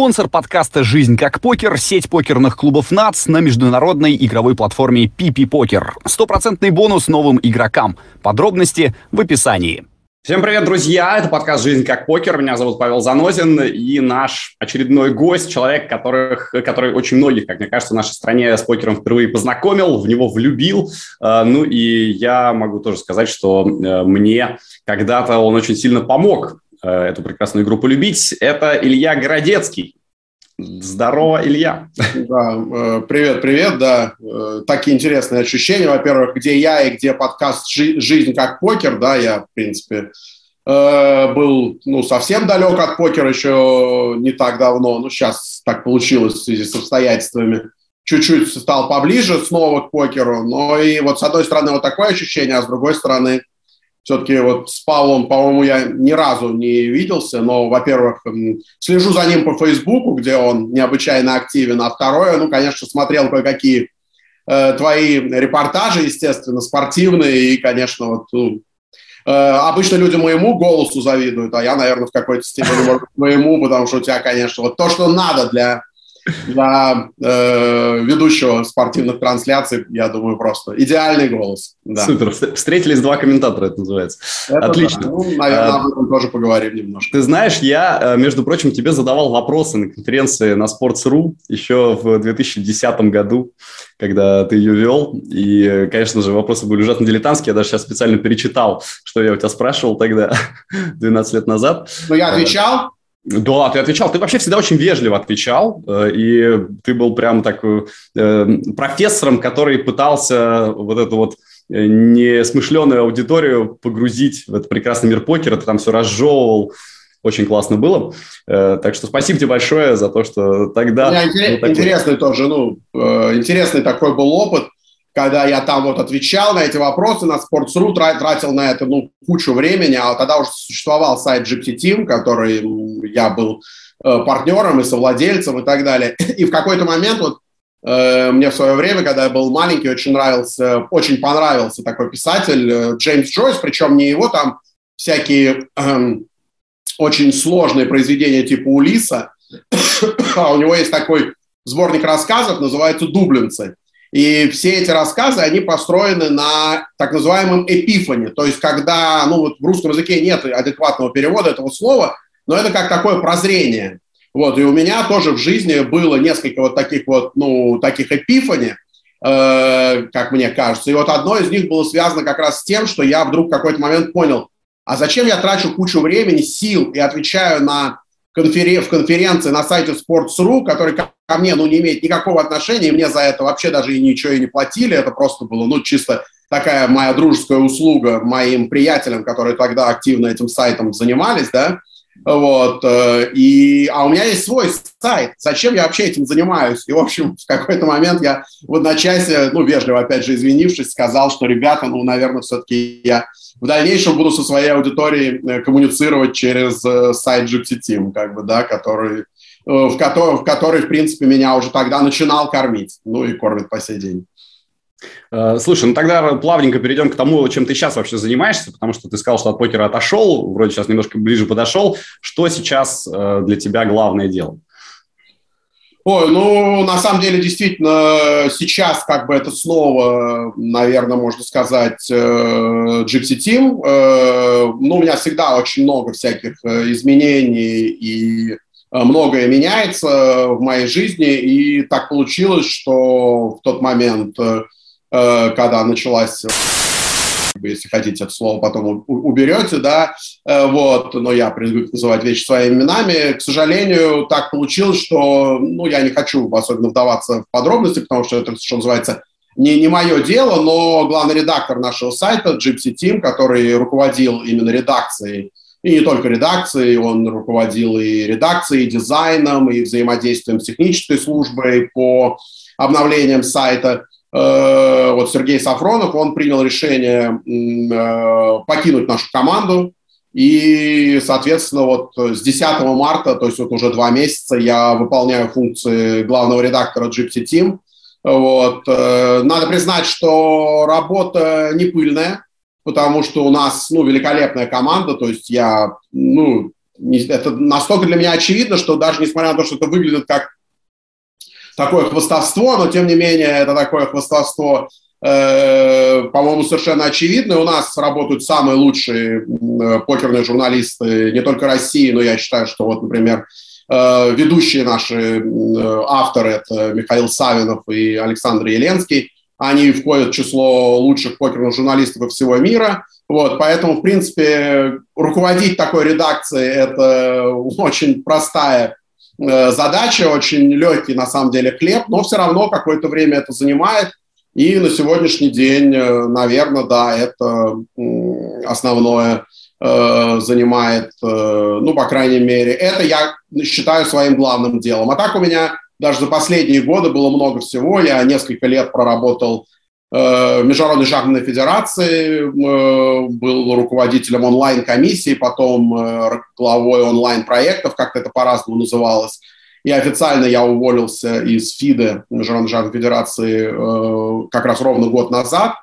Спонсор подкаста «Жизнь как покер» — сеть покерных клубов НАЦ на международной игровой платформе PP Покер. Стопроцентный бонус новым игрокам. Подробности в описании. Всем привет, друзья! Это подкаст «Жизнь как покер». Меня зовут Павел Занозин, и наш очередной гость, человек, которых, который очень многих, как мне кажется, в нашей стране с покером впервые познакомил, в него влюбил. Э, ну и я могу тоже сказать, что э, мне когда-то он очень сильно помог эту прекрасную игру полюбить. Это Илья Городецкий. Здорово, Илья. Да, э, привет, привет, да. Э, такие интересные ощущения, во-первых, где я и где подкаст «Жизнь как покер», да, я, в принципе, был, ну, совсем далек от покера еще не так давно, ну, сейчас так получилось в связи с обстоятельствами. Чуть-чуть стал поближе снова к покеру, но и вот с одной стороны вот такое ощущение, а с другой стороны все-таки вот с Павлом, по-моему, я ни разу не виделся, но, во-первых, слежу за ним по Фейсбуку, где он необычайно активен, а второе, ну, конечно, смотрел кое-какие э, твои репортажи, естественно, спортивные, и, конечно, вот ну, э, обычно люди моему голосу завидуют, а я, наверное, в какой-то степени, моему, потому что у тебя, конечно, вот то, что надо для для э, ведущего спортивных трансляций, я думаю, просто идеальный голос. Да. Супер. Встретились два комментатора, это называется. Это Отлично. Да. Ну, наверное, а, об этом тоже поговорим немножко. Ты знаешь, я, э, между прочим, тебе задавал вопросы на конференции на Sports.ru еще в 2010 году, когда ты ее вел. И, конечно же, вопросы были ужасно дилетантские. Я даже сейчас специально перечитал, что я у тебя спрашивал тогда, 12 лет назад. Но я отвечал. Да, ты отвечал. Ты вообще всегда очень вежливо отвечал, э, и ты был прям так э, профессором, который пытался вот эту вот э, несмышленную аудиторию погрузить в этот прекрасный мир покера. Ты там все разжевывал, очень классно было. Так что спасибо тебе большое за то, что тогда... У меня интерес, интересный тоже, ну, интересный такой был опыт когда я там вот отвечал на эти вопросы на Sports.ru, тратил на это ну, кучу времени, а тогда уже существовал сайт GPT Team, который я был э, партнером и совладельцем и так далее. И в какой-то момент вот э, мне в свое время, когда я был маленький, очень нравился, очень понравился такой писатель э, Джеймс Джойс, причем не его там всякие э, очень сложные произведения типа Улиса, а у него есть такой сборник рассказов, называется «Дублинцы». И все эти рассказы, они построены на так называемом эпифане, то есть когда, ну вот в русском языке нет адекватного перевода этого слова, но это как такое прозрение. Вот, и у меня тоже в жизни было несколько вот таких вот, ну, таких эпифани, э, как мне кажется. И вот одно из них было связано как раз с тем, что я вдруг в какой-то момент понял, а зачем я трачу кучу времени, сил и отвечаю на конферен- в конференции на сайте Sports.ru, который ко мне ну, не имеет никакого отношения, мне за это вообще даже и ничего и не платили, это просто было ну, чисто такая моя дружеская услуга моим приятелям, которые тогда активно этим сайтом занимались, да, вот, э, и, а у меня есть свой сайт, зачем я вообще этим занимаюсь? И, в общем, в какой-то момент я в одночасье, ну, вежливо, опять же, извинившись, сказал, что, ребята, ну, наверное, все-таки я в дальнейшем буду со своей аудиторией э, коммуницировать через э, сайт GPT Team, как бы, да, который, в который, в который, в принципе, меня уже тогда начинал кормить, ну, и кормит по сей день. Э, слушай, ну тогда плавненько перейдем к тому, чем ты сейчас вообще занимаешься, потому что ты сказал, что от покера отошел, вроде сейчас немножко ближе подошел. Что сейчас э, для тебя главное дело? Ой, ну, на самом деле, действительно, сейчас как бы это снова, наверное, можно сказать, э, Gypsy Team. Ну, у меня всегда очень много всяких изменений и многое меняется в моей жизни. И так получилось, что в тот момент когда началась если хотите это слово потом уберете, да, э, вот, но я привык называть вещи своими именами. К сожалению, так получилось, что, ну, я не хочу особенно вдаваться в подробности, потому что это, что называется, не, не мое дело, но главный редактор нашего сайта, Gypsy Team, который руководил именно редакцией, и не только редакцией, он руководил и редакцией, и дизайном, и взаимодействием с технической службой по обновлениям сайта – Э, вот Сергей Сафронов, он принял решение э, покинуть нашу команду, и, соответственно, вот с 10 марта, то есть вот уже два месяца, я выполняю функции главного редактора Gypsy Team. Вот. Э, надо признать, что работа не пыльная, потому что у нас ну, великолепная команда, то есть я ну, это настолько для меня очевидно, что даже несмотря на то, что это выглядит как такое хвостовство, но тем не менее это такое хвостовство, э, по-моему, совершенно очевидно. У нас работают самые лучшие э, покерные журналисты не только России, но я считаю, что вот, например, э, ведущие наши э, авторы, это Михаил Савинов и Александр Еленский, они входят в число лучших покерных журналистов всего мира. Вот, поэтому, в принципе, руководить такой редакцией – это очень простая задача, очень легкий на самом деле хлеб, но все равно какое-то время это занимает. И на сегодняшний день, э, наверное, да, это основное э, занимает, ну, по крайней мере, это я считаю своим главным делом. А так у меня даже за последние годы было много всего. Я несколько лет проработал Э, Международной шахматной федерации, э, был руководителем онлайн-комиссии, потом э, главой онлайн-проектов, как-то это по-разному называлось. И официально я уволился из ФИДы, Международной шахматной федерации, как раз ровно год назад.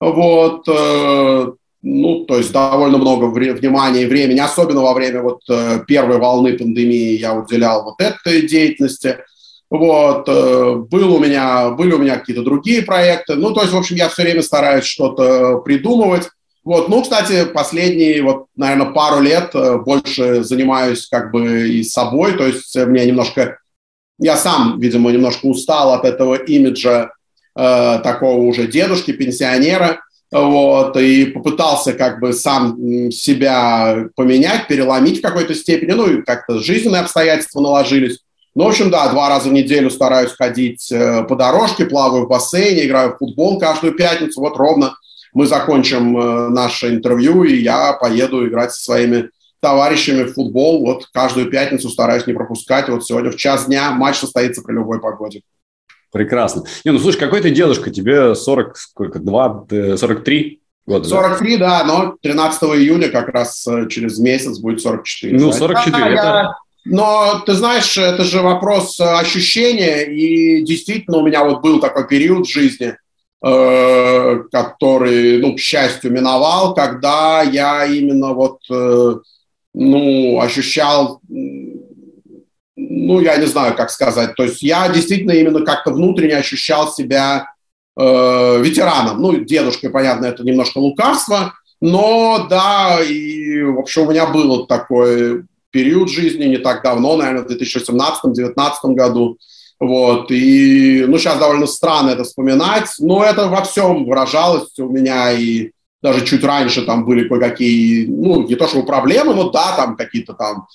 Вот, ну, то есть довольно много внимания и времени, особенно во время вот первой волны пандемии я уделял вот этой деятельности – вот, э, был у меня, были у меня какие-то другие проекты. Ну, то есть, в общем, я все время стараюсь что-то придумывать. Вот, ну, кстати, последние, вот, наверное, пару лет э, больше занимаюсь как бы и собой, то есть мне немножко, я сам, видимо, немножко устал от этого имиджа э, такого уже дедушки, пенсионера, вот, и попытался как бы сам себя поменять, переломить в какой-то степени, ну, и как-то жизненные обстоятельства наложились. Ну, в общем, да, два раза в неделю стараюсь ходить э, по дорожке, плаваю в бассейне, играю в футбол каждую пятницу. Вот ровно мы закончим э, наше интервью, и я поеду играть со своими товарищами в футбол. Вот каждую пятницу стараюсь не пропускать. Вот сегодня в час дня матч состоится при любой погоде. Прекрасно. Не, ну слушай, какой ты дедушка? Тебе 40, сколько, 2, 43 года? 43, да, да но 13 июня как раз э, через месяц будет 44. Ну, 44, да, это... Я но ты знаешь, это же вопрос э, ощущения, и действительно у меня вот был такой период в жизни, э, который, ну, к счастью, миновал, когда я именно вот, э, ну, ощущал, ну, я не знаю, как сказать, то есть я действительно именно как-то внутренне ощущал себя э, ветераном, ну, дедушкой, понятно, это немножко лукавство, но да, и, в общем, у меня было такое период жизни не так давно, наверное, в 2018-2019 году. Вот, и, ну, сейчас довольно странно это вспоминать, но это во всем выражалось у меня, и даже чуть раньше там были кое-какие, ну, не то чтобы проблемы, но да, там какие-то там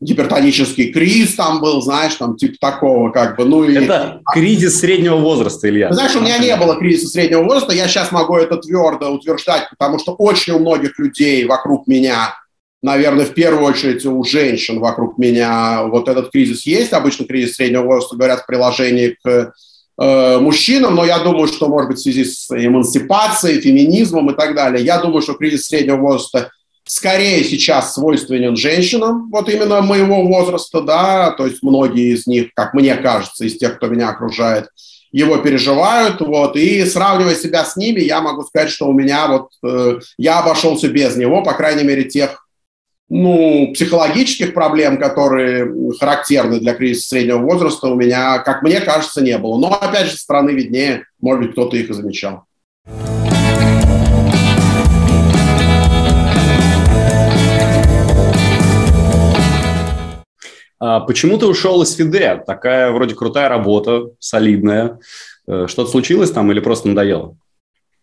гипертонический криз там был, знаешь, там типа такого как бы. Ну, и... Это кризис среднего возраста, Илья. Знаешь, у меня не было кризиса среднего возраста, я сейчас могу это твердо утверждать, потому что очень у многих людей вокруг меня наверное, в первую очередь у женщин вокруг меня вот этот кризис есть. Обычно кризис среднего возраста говорят в приложении к э, мужчинам, но я думаю, что, может быть, в связи с эмансипацией, феминизмом и так далее, я думаю, что кризис среднего возраста скорее сейчас свойственен женщинам, вот именно моего возраста, да, то есть многие из них, как мне кажется, из тех, кто меня окружает, его переживают, вот, и сравнивая себя с ними, я могу сказать, что у меня вот, э, я обошелся без него, по крайней мере, тех ну, психологических проблем, которые характерны для кризиса среднего возраста, у меня, как мне кажется, не было. Но, опять же, со стороны виднее, может быть, кто-то их и замечал. А почему ты ушел из ФИДЕ? Такая вроде крутая работа, солидная. Э, что-то случилось там или просто надоело?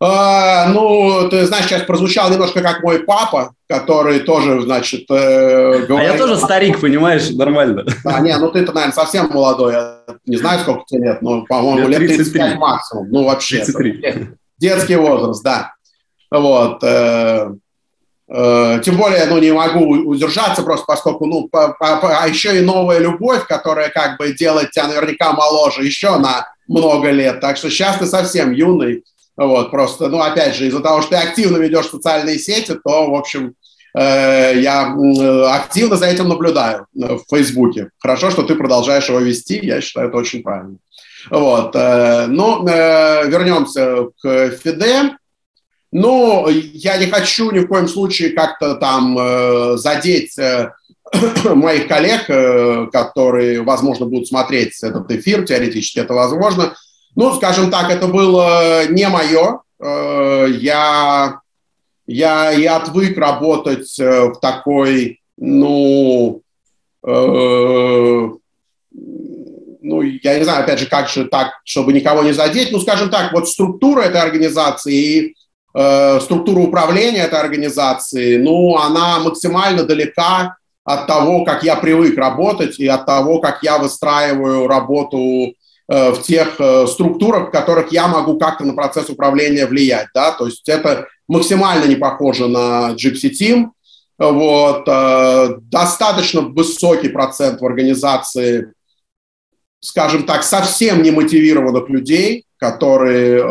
А, ну, ты знаешь, сейчас прозвучал немножко как мой папа, который тоже, значит, э, говорит... А я тоже старик, понимаешь, нормально. А, не, ну ты-то, наверное, совсем молодой. Я не знаю, сколько тебе лет, но, по-моему, лет 35 максимум. Ну, вообще. 33. Детский возраст, да. Вот. Э, э, тем более, ну, не могу удержаться просто, поскольку, ну, по, по, а еще и новая любовь, которая как бы делает тебя наверняка моложе еще на много лет. Так что сейчас ты совсем юный вот, просто, ну, опять же, из-за того, что ты активно ведешь социальные сети, то, в общем, э, я активно за этим наблюдаю в Фейсбуке. Хорошо, что ты продолжаешь его вести, я считаю, это очень правильно. Вот, э, ну, э, вернемся к ФИДЕ. Ну, я не хочу ни в коем случае как-то там э, задеть э, моих коллег, э, которые, возможно, будут смотреть этот эфир, теоретически это возможно. Ну, скажем так, это было не мое. Э, я, я, я отвык работать э, в такой, ну, э, ну, я не знаю, опять же, как же так, чтобы никого не задеть, ну, скажем так, вот структура этой организации и э, структура управления этой организации, ну, она максимально далека от того, как я привык работать и от того, как я выстраиваю работу э, в тех э, структурах, в которых я могу как-то на процесс управления влиять. Да? То есть это максимально не похоже на Gypsy Team. Вот, э, достаточно высокий процент в организации, скажем так, совсем не мотивированных людей, которые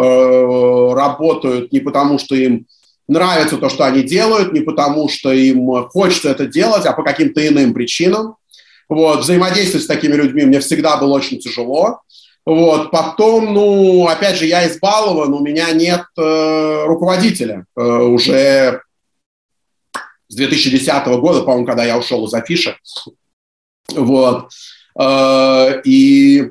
работают не потому, что им нравится то, что они делают, не потому что им хочется это делать, а по каким-то иным причинам. Вот, взаимодействовать с такими людьми мне всегда было очень тяжело. Вот, потом, ну, опять же, я избалован, у меня нет э, руководителя. Э, уже с 2010 года, по-моему, когда я ушел из афиши. Вот. Э, и,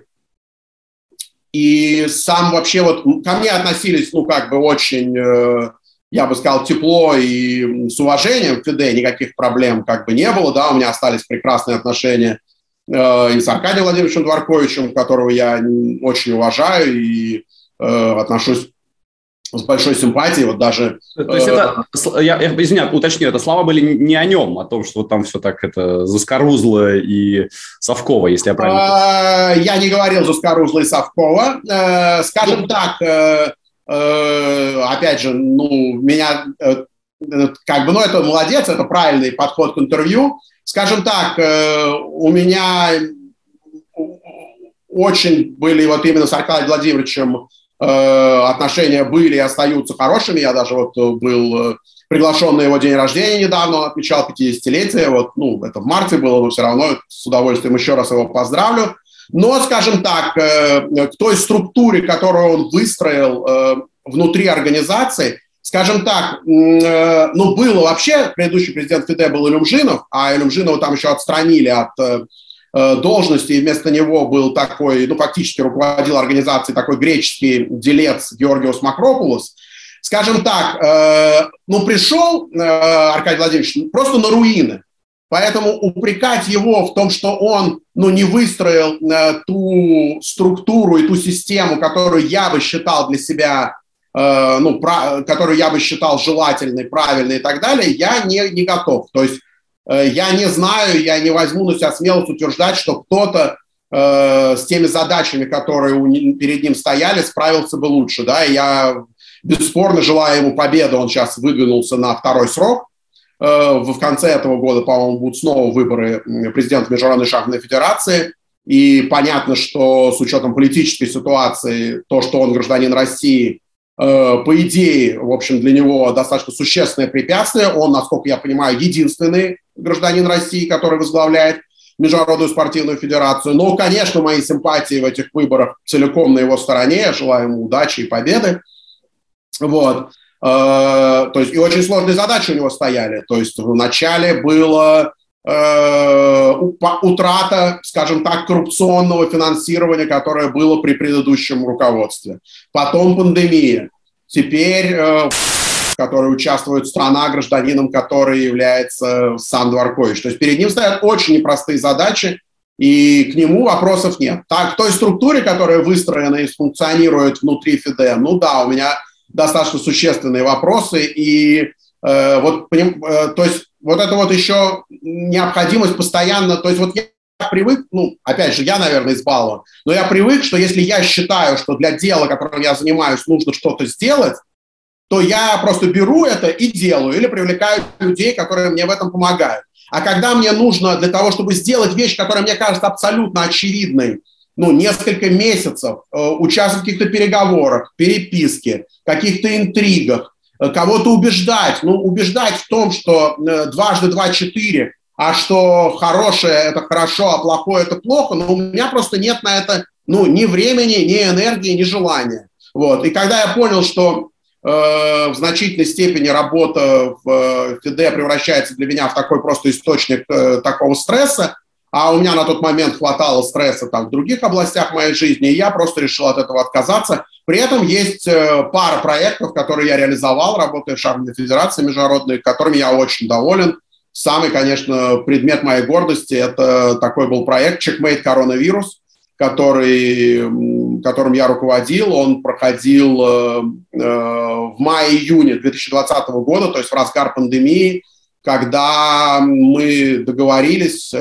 и сам вообще вот ко мне относились, ну, как бы очень... Э, я бы сказал, тепло и с уважением к ТД, никаких проблем как бы не было, да, у меня остались прекрасные отношения и с Аркадием Владимировичем Дворковичем, которого я очень уважаю и э, отношусь с большой симпатией, вот даже... То есть это, я, я извиняюсь, уточню, это слова были не о нем, о том, что вот там все так это заскорузло и совково, если я правильно... Я не говорил заскорузло и совково. Э, скажем так, Э, опять же, ну, меня, э, как бы, ну, это молодец, это правильный подход к интервью. Скажем так, э, у меня очень были вот именно с Аркадием Владимировичем отношения были и остаются хорошими. Я даже вот был приглашен на его день рождения недавно, он отмечал 50-летие, вот, ну, это в марте было, но все равно с удовольствием еще раз его поздравлю. Но, скажем так, э, к той структуре, которую он выстроил э, внутри организации, скажем так, э, ну, было вообще, предыдущий президент ФИДЕ был Илюмжинов, а Илюмжинова там еще отстранили от должности, и вместо него был такой, ну, фактически руководил организацией такой греческий делец Георгиос Макропулос. Скажем так, ну, пришел Аркадий Владимирович просто на руины. Поэтому упрекать его в том, что он ну, не выстроил э, ту структуру и ту систему, которую я бы считал для себя, э, ну, про, которую я бы считал желательной, правильной и так далее, я не, не готов. То есть э, я не знаю, я не возьму на себя смелость утверждать, что кто-то э, с теми задачами, которые у, перед ним стояли, справился бы лучше. Да? Я бесспорно желаю ему победы, он сейчас выдвинулся на второй срок, Э, в конце этого года, по-моему, будут снова выборы президента Международной шахматной федерации. И понятно, что с учетом политической ситуации, то, что он гражданин России, по идее, в общем, для него достаточно существенное препятствие. Он, насколько я понимаю, единственный гражданин России, который возглавляет Международную спортивную федерацию. Но, конечно, мои симпатии в этих выборах целиком на его стороне. Я желаю ему удачи и победы. Вот. Э, то есть и очень сложные задачи у него стояли. То есть вначале было э, утрата, скажем так, коррупционного финансирования, которое было при предыдущем руководстве. Потом пандемия. Теперь э, в которой участвует страна, гражданином которой является сам Дворкович. То есть перед ним стоят очень непростые задачи, и к нему вопросов нет. Так, к той структуре, которая выстроена и функционирует внутри ФИДЕ, ну да, у меня достаточно существенные вопросы. И э, вот, э, то есть вот это вот еще необходимость постоянно, то есть вот я привык, ну, опять же, я, наверное, избалован, но я привык, что если я считаю, что для дела, которым я занимаюсь, нужно что-то сделать, то я просто беру это и делаю, или привлекаю людей, которые мне в этом помогают. А когда мне нужно для того, чтобы сделать вещь, которая мне кажется абсолютно очевидной, ну, несколько месяцев э, участвовать в каких-то переговорах, переписке, каких-то интригах, кого-то убеждать. Ну, убеждать в том, что э, дважды два – четыре, а что хорошее – это хорошо, а плохое – это плохо, но у меня просто нет на это ну, ни времени, ни энергии, ни желания. Вот. И когда я понял, что э, в значительной степени работа в ФИДЕ превращается для меня в такой просто источник э, такого стресса, а у меня на тот момент хватало стресса там в других областях моей жизни, и я просто решил от этого отказаться. При этом есть э, пара проектов, которые я реализовал, работая в Шахматной Федерации Международной, которыми я очень доволен. Самый, конечно, предмет моей гордости – это такой был проект «Checkmate Коронавирус», который, которым я руководил. Он проходил э, э, в мае-июне 2020 года, то есть в разгар пандемии, когда мы договорились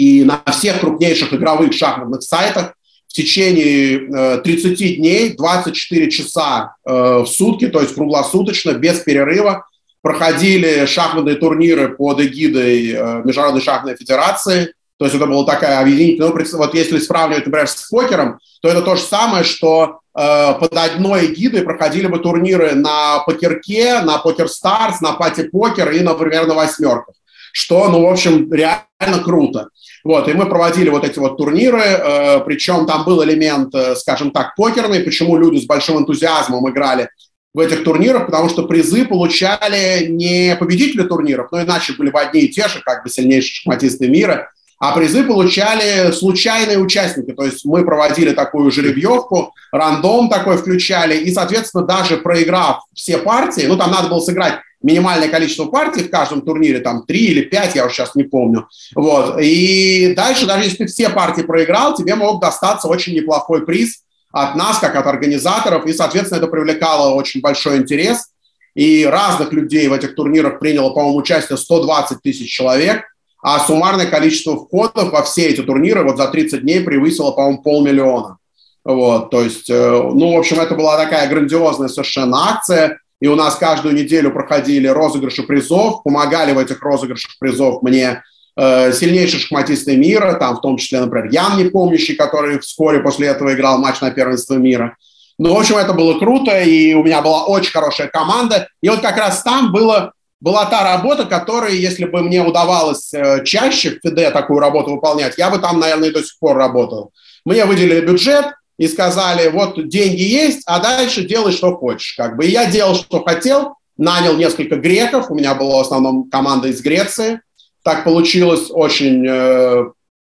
и на всех крупнейших игровых шахматных сайтах в течение 30 э, дней, 24 часа э, в сутки, то есть круглосуточно, без перерыва, проходили шахматные турниры под эгидой э, Международной шахматной федерации. То есть это была такая объединительная... Вот если сравнивать, например, с покером, то это то же самое, что под одной эгидой проходили бы турниры на покерке, на покер старс, на пати покер и, например, на восьмерках. Что, ну, в общем, реально круто. Вот, и мы проводили вот эти вот турниры, э, причем там был элемент, э, скажем так, покерный. Почему люди с большим энтузиазмом играли в этих турнирах? Потому что призы получали не победители турниров, но иначе были бы одни и те же, как бы сильнейшие шахматисты мира, а призы получали случайные участники. То есть мы проводили такую жеребьевку, рандом такой включали, и, соответственно, даже проиграв все партии, ну, там надо было сыграть минимальное количество партий в каждом турнире, там три или пять, я уже сейчас не помню. Вот. И дальше, даже если ты все партии проиграл, тебе мог достаться очень неплохой приз от нас, как от организаторов, и, соответственно, это привлекало очень большой интерес. И разных людей в этих турнирах приняло, по-моему, участие 120 тысяч человек, а суммарное количество входов во все эти турниры вот за 30 дней превысило, по-моему, полмиллиона. Вот, то есть, э, ну, в общем, это была такая грандиозная совершенно акция, и у нас каждую неделю проходили розыгрыши призов, помогали в этих розыгрышах призов мне э, сильнейшие шахматисты мира, там в том числе, например, Ян Непомнящий, который вскоре после этого играл матч на первенство мира. Ну, в общем, это было круто, и у меня была очень хорошая команда. И вот как раз там было, была та работа, которая, если бы мне удавалось э, чаще в ФИДЕ такую работу выполнять, я бы там, наверное, и до сих пор работал. Мне выделили бюджет, и сказали, вот деньги есть, а дальше делай, что хочешь. Как бы. И я делал, что хотел, нанял несколько греков, у меня была в основном команда из Греции. Так получилось очень э,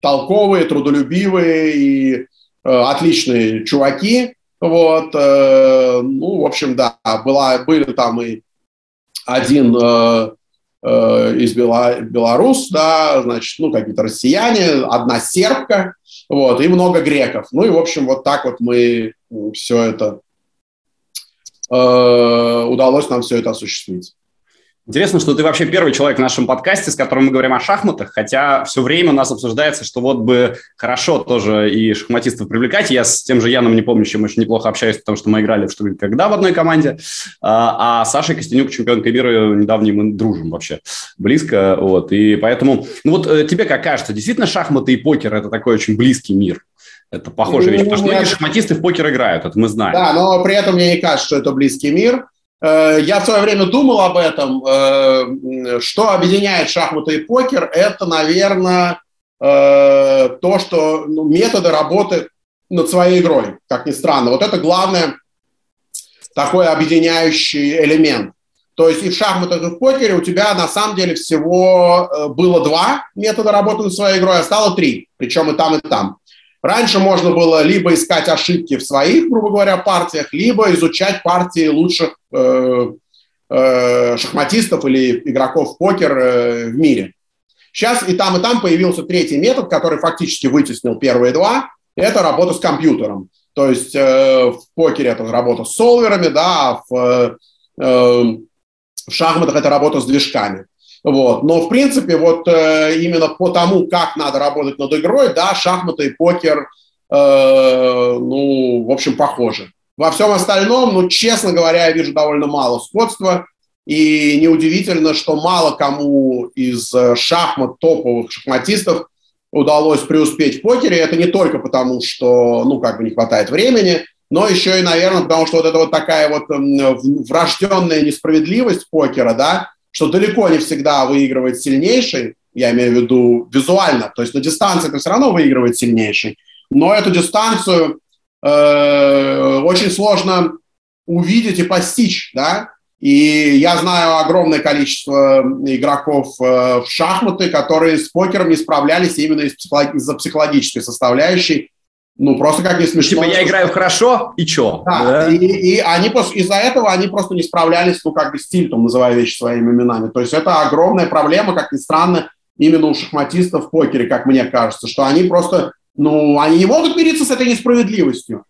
толковые, трудолюбивые и э, отличные чуваки. Вот, э, ну, в общем, да, была, были там и один э, э, из Бела, Белорус, да, значит, ну, какие-то россияне, одна сербка, вот, и много греков. Ну и, в общем, вот так вот мы все это, э, удалось нам все это осуществить. Интересно, что ты вообще первый человек в нашем подкасте, с которым мы говорим о шахматах, хотя все время у нас обсуждается, что вот бы хорошо тоже и шахматистов привлекать. Я с тем же Яном Непомнящим очень неплохо общаюсь, потому что мы играли в что когда в одной команде, а, а Саша Костенюк, чемпионка мира, недавний мы дружим вообще близко, вот, и поэтому, ну вот э, тебе как кажется, действительно шахматы и покер – это такой очень близкий мир? Это похожая вещь, потому что многие шахматисты в покер играют, это мы знаем. Да, но при этом мне не кажется, что это близкий мир. Э, я в свое время думал об этом. Э, что объединяет шахматы и покер, это, наверное, э, то, что ну, методы работы над своей игрой, как ни странно. Вот это главное такой объединяющий элемент. То есть и в шахматах, и в покере у тебя на самом деле всего было два метода работы над своей игрой, а стало три, причем и там, и там. Раньше можно было либо искать ошибки в своих, грубо говоря, партиях, либо изучать партии лучших э, э, шахматистов или игроков в покер э, в мире. Сейчас и там, и там появился третий метод, который фактически вытеснил первые два. Это работа с компьютером. То есть э, в покере это работа с солверами, да, а в, э, в шахматах это работа с движками. Вот. Но, в принципе, вот э, именно по тому, как надо работать над игрой, да, шахматы и покер, э, ну, в общем, похожи. Во всем остальном, ну, честно говоря, я вижу довольно мало сходства. И неудивительно, что мало кому из э, шахмат топовых шахматистов удалось преуспеть в покере. Это не только потому, что, ну, как бы не хватает времени, но еще и, наверное, потому что вот это вот такая вот врожденная несправедливость покера, да, что далеко не всегда выигрывает сильнейший, я имею в виду визуально, то есть на дистанции это все равно выигрывает сильнейший, но эту дистанцию э, очень сложно увидеть и постичь, да. И я знаю огромное количество игроков в шахматы, которые с покером не справлялись именно из-за психологической составляющей. Ну, просто как не смешно. Типа я играю хорошо, и чё? Да, да? И, и они из-за этого они просто не справлялись, ну, как бы с тильтом, называя вещи своими именами. То есть это огромная проблема, как ни странно, именно у шахматистов в покере, как мне кажется, что они просто, ну, они не могут мириться с этой несправедливостью.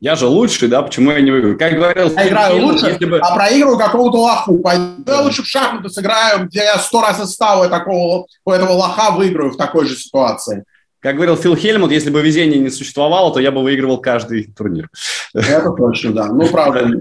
Я же лучший, да, почему я не выиграю? Как говорил... Я играю лучше, если бы... а проигрываю какого-то лоху. Пойду да. я лучше в шахматы сыграю, где я сто раз у такого, у этого лоха выиграю в такой же ситуации. Как говорил Фил Хельмут, если бы везение не существовало, то я бы выигрывал каждый турнир. Это точно, да. Ну, правда.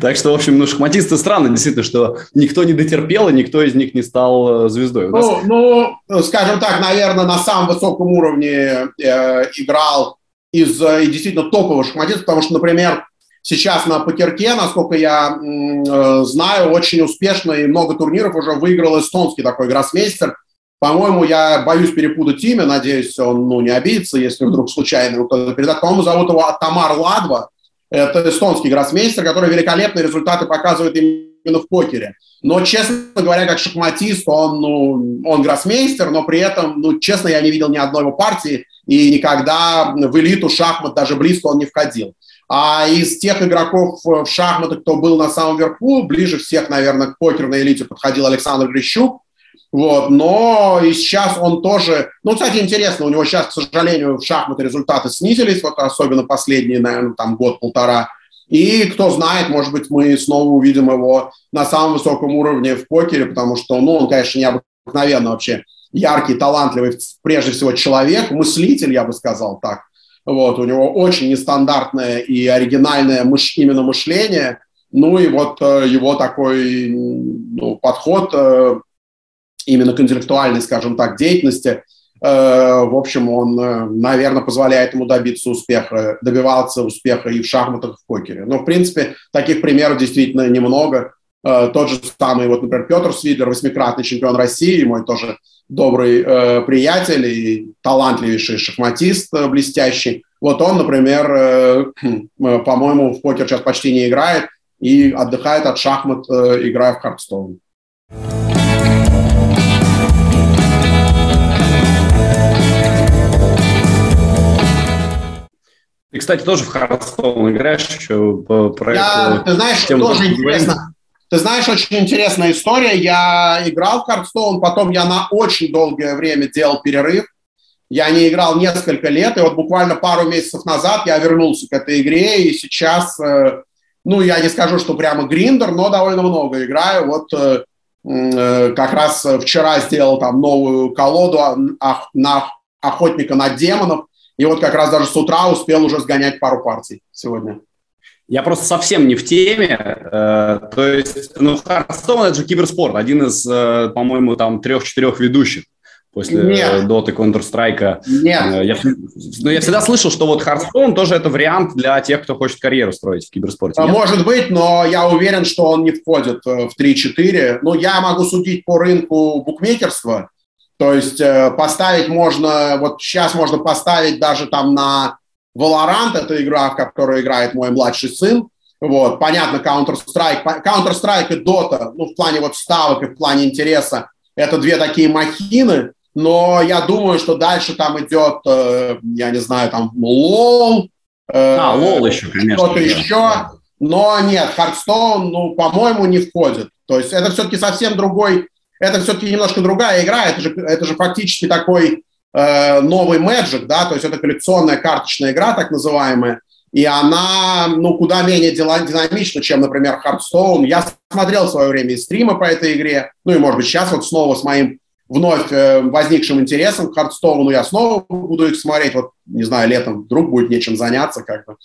Так что, в общем, ну, шахматисты странно, действительно, что никто не дотерпел, и никто из них не стал э, звездой. Ну, ну, скажем так, наверное, на самом высоком уровне э, играл из э, действительно топовых шахматистов, потому что, например, сейчас на покерке, насколько я э, знаю, очень успешно и много турниров уже выиграл эстонский такой гроссмейстер – по-моему, я боюсь перепутать имя, надеюсь, он ну, не обидится, если вдруг случайно кто-то передаст. По-моему, зовут его Тамар Ладва. Это эстонский гроссмейстер, который великолепные результаты показывает именно в покере. Но, честно говоря, как шахматист, он, ну, он гроссмейстер, но при этом, ну, честно, я не видел ни одной его партии, и никогда в элиту шахмат даже близко он не входил. А из тех игроков в шахматы, кто был на самом верху, ближе всех, наверное, к покерной элите подходил Александр Грищук, вот, но и сейчас он тоже... Ну, кстати, интересно, у него сейчас, к сожалению, в шахматы результаты снизились, вот особенно последние, наверное, там год-полтора. И кто знает, может быть, мы снова увидим его на самом высоком уровне в покере, потому что, ну, он, конечно, необыкновенно вообще яркий, талантливый, прежде всего, человек, мыслитель, я бы сказал так. Вот, у него очень нестандартное и оригинальное мыш, именно мышление. Ну и вот э, его такой ну, подход э, именно к интеллектуальной, скажем так, деятельности, э, в общем, он, э, наверное, позволяет ему добиться успеха, добиваться успеха и в шахматах, и в покере. Но, в принципе, таких примеров действительно немного. Э, тот же самый, вот, например, Петр Свидлер, восьмикратный чемпион России, мой тоже добрый приятель и талантливейший шахматист блестящий. Вот он, например, по-моему, в покер сейчас почти не играет и отдыхает от шахмат, играя в Hearthstone. Ты, кстати, тоже в Hearthstone играешь еще по проекту. Я, ты знаешь, тоже интересно. Ты знаешь, очень интересная история. Я играл в Хардстоун, потом я на очень долгое время делал перерыв. Я не играл несколько лет, и вот буквально пару месяцев назад я вернулся к этой игре, и сейчас, э, ну, я не скажу, что прямо гриндер, но довольно много играю. Вот э, э, как раз вчера сделал там новую колоду на охотника на демонов, и вот как раз даже с утра успел уже сгонять пару партий сегодня. Я просто совсем не в теме. Э, то есть, ну, Hearthstone – это же киберспорт. Один из, э, по-моему, там трех-четырех ведущих после Нет. Доты, Counter-Strike. Нет. Э, я, но ну, я всегда слышал, что вот Hearthstone тоже это вариант для тех, кто хочет карьеру строить в киберспорте. Нет? Может быть, но я уверен, что он не входит в 3-4. Ну, я могу судить по рынку букмекерства, то есть э, поставить можно, вот сейчас можно поставить даже там на Valorant, это игра, в которой играет мой младший сын. Вот, понятно, Counter-Strike. Counter-Strike и Dota, ну, в плане вот ставок и в плане интереса, это две такие махины, но я думаю, что дальше там идет, э, я не знаю, там LOL. Э, а, LOL еще, конечно. Что-то да. еще. Но нет, Hearthstone, ну, по-моему, не входит. То есть это все-таки совсем другой это все-таки немножко другая игра, это же, это же фактически такой э, новый Magic, да, то есть это коллекционная карточная игра, так называемая, и она, ну, куда менее динамична, чем, например, Hearthstone. Я смотрел в свое время и стримы по этой игре, ну и, может быть, сейчас вот снова с моим вновь э, возникшим интересом к Hearthstone, ну, я снова буду их смотреть, вот, не знаю, летом вдруг будет нечем заняться, как бы,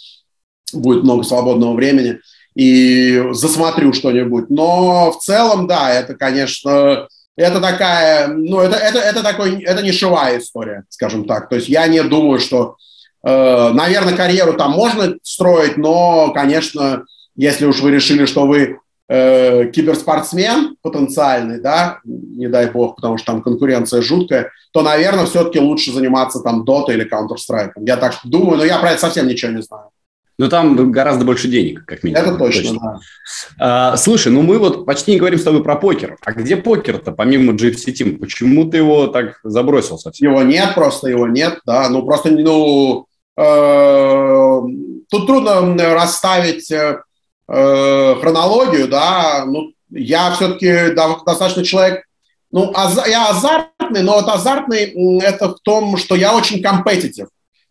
будет много свободного времени и засмотрю что-нибудь. Но в целом, да, это, конечно, это такая, ну, это, это, это такой, это не шивая история, скажем так. То есть я не думаю, что, э, наверное, карьеру там можно строить, но, конечно, если уж вы решили, что вы э, киберспортсмен потенциальный, да, не дай бог, потому что там конкуренция жуткая, то, наверное, все-таки лучше заниматься там Dota или Counter-Strike. Я так думаю, но я про это совсем ничего не знаю. Ну, там гораздо больше денег, как минимум. Это точно, точно. да. А, слушай, ну мы вот почти не говорим с тобой про покер. А где покер-то, помимо GFC Team? Почему ты его так забросил совсем? Его нет, просто его нет, да. Ну, просто, ну, э, тут трудно расставить э, хронологию, да. Ну, я все-таки достаточно человек, ну, аз, я азартный, но вот азартный это в том, что я очень компетитив.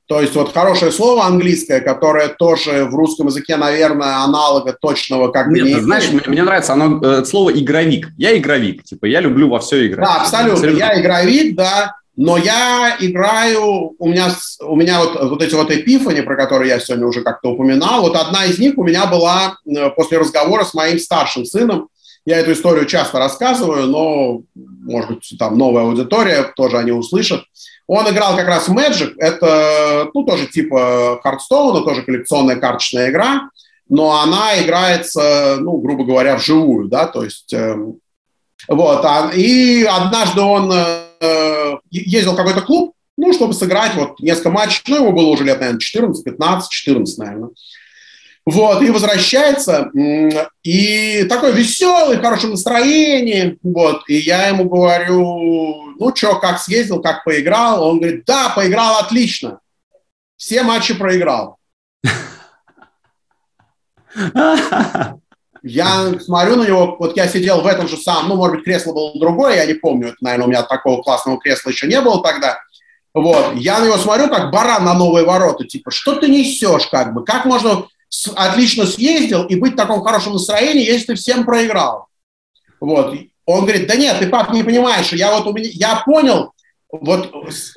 То есть вот хорошее слово английское, которое тоже в русском языке, наверное, аналога точного как бы Нет, не знаешь, мне, мне нравится оно, это слово игровик. Я игровик, типа я люблю во все играть. Да, абсолютно. абсолютно. Я игровик, да, но я играю, у меня, у меня вот, вот эти вот эпифани, про которые я сегодня уже как-то упоминал, вот одна из них у меня была э, после разговора с моим старшим сыном. Я эту историю часто рассказываю, но, может быть, там новая аудитория тоже они услышат. Он играл как раз в Magic, это, ну, тоже типа Хардстоуна, тоже коллекционная карточная игра, но она играется, ну, грубо говоря, вживую, да, то есть... Э, вот, а, и однажды он э, ездил в какой-то клуб, ну, чтобы сыграть вот несколько матчей, ну, ему было уже лет, наверное, 14, 15, 14, наверное. Вот, и возвращается, и такой веселый, в хорошем настроении, вот, и я ему говорю, ну что, как съездил, как поиграл? Он говорит, да, поиграл отлично, все матчи проиграл. Я смотрю на него, вот я сидел в этом же самом, ну, может быть, кресло было другое, я не помню, это, наверное, у меня такого классного кресла еще не было тогда. Вот, я на него смотрю, как баран на новые ворота, типа, что ты несешь, как бы, как можно отлично съездил и быть в таком хорошем настроении, если ты всем проиграл. Вот. Он говорит, да нет, ты, пап, не понимаешь, я вот у меня, я понял, вот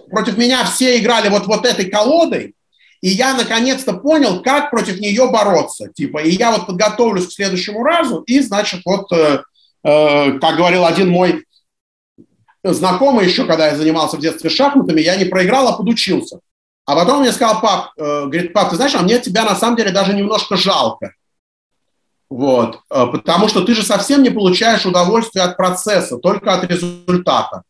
против меня все играли вот, вот этой колодой, и я наконец-то понял, как против нее бороться. Типа, и я вот подготовлюсь к следующему разу, и, значит, вот, э, э, как говорил один мой знакомый еще, когда я занимался в детстве шахматами, я не проиграл, а подучился. А потом мне сказал пап, э, говорит, пап, ты знаешь, а мне тебя на самом деле даже немножко жалко. Вот, э, потому что ты же совсем не получаешь удовольствие от процесса, только от результата.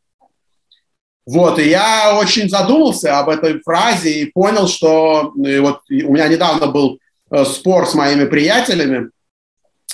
Вот, и я очень задумался об этой фразе и понял, что и э, вот у меня недавно был э, спор с моими приятелями,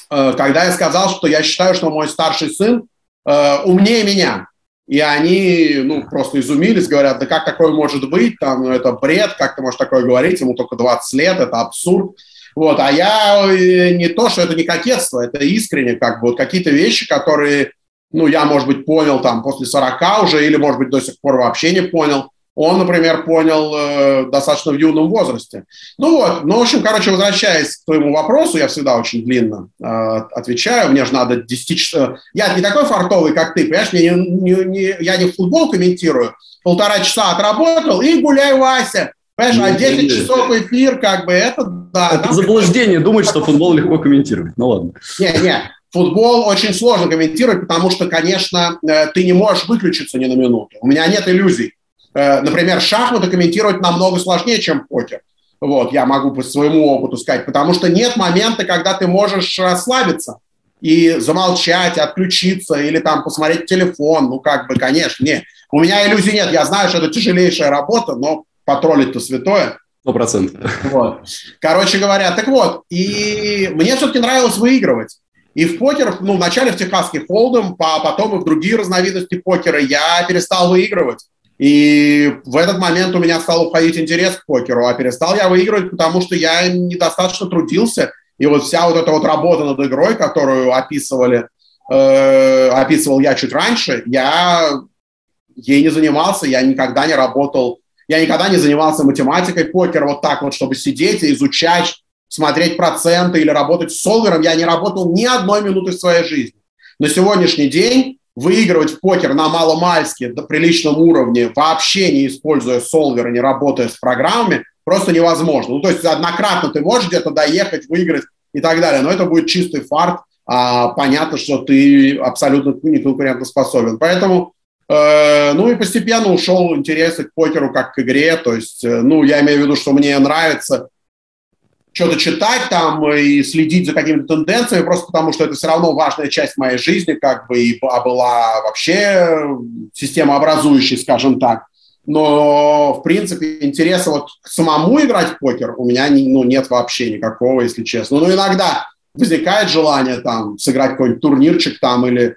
э, когда я сказал, что я считаю, что мой старший сын э, умнее меня. И они, ну, просто изумились, говорят, да как такое может быть, там, ну, это бред, как ты можешь такое говорить, ему только 20 лет, это абсурд. Вот, а я э, не то, что это не кокетство, это искренне, как бы, вот какие-то вещи, которые, ну, я, может быть, понял там после 40 уже, или, может быть, до сих пор вообще не понял, он, например, понял э, достаточно в юном возрасте. Ну вот, ну, в общем, короче, возвращаясь к твоему вопросу, я всегда очень длинно э, отвечаю, мне же надо 10 часов... Я не такой фартовый, как ты, понимаешь, мне не, не, не, я не футбол комментирую, полтора часа отработал и гуляй, Вася. Понимаешь, а 10 часов эфир, как бы, это да. Это заблуждение, думать, что футбол легко комментировать. Ну ладно. Не-не, футбол очень сложно комментировать, потому что, конечно, э, ты не можешь выключиться ни на минуту. У меня нет иллюзий. Э, например, шахматы комментировать намного сложнее, чем покер. Вот, я могу по своему опыту сказать, потому что нет момента, когда ты можешь расслабиться и замолчать, отключиться или там посмотреть телефон, ну как бы, конечно, нет. У меня иллюзий нет, я знаю, что это тяжелейшая работа, но потроллить-то святое. Сто процентов. Вот. Короче говоря, так вот, и мне все-таки нравилось выигрывать. И в покер, ну, вначале в техасский фолдом, а потом и в другие разновидности покера я перестал выигрывать. И в этот момент у меня стал уходить интерес к покеру, а перестал я выигрывать, потому что я недостаточно трудился. И вот вся вот эта вот работа над игрой, которую описывали, э, описывал я чуть раньше, я ей не занимался, я никогда не работал, я никогда не занимался математикой покера вот так вот, чтобы сидеть и изучать, смотреть проценты или работать с солвером. Я не работал ни одной минуты в своей жизни. На сегодняшний день выигрывать в покер на маломальске до приличном уровне, вообще не используя солвер, не работая с программами, просто невозможно. Ну, то есть однократно ты можешь где-то доехать, выиграть и так далее, но это будет чистый фарт, а понятно, что ты абсолютно не конкурентоспособен. Поэтому, э, ну и постепенно ушел интерес к покеру как к игре, то есть, э, ну, я имею в виду, что мне нравится что-то читать там и следить за какими-то тенденциями, просто потому что это все равно важная часть моей жизни, как бы, и была вообще система образующей, скажем так. но, в принципе, интереса вот к самому играть в покер у меня не, ну, нет вообще никакого, если честно. Ну, иногда возникает желание там сыграть какой-нибудь турнирчик там или,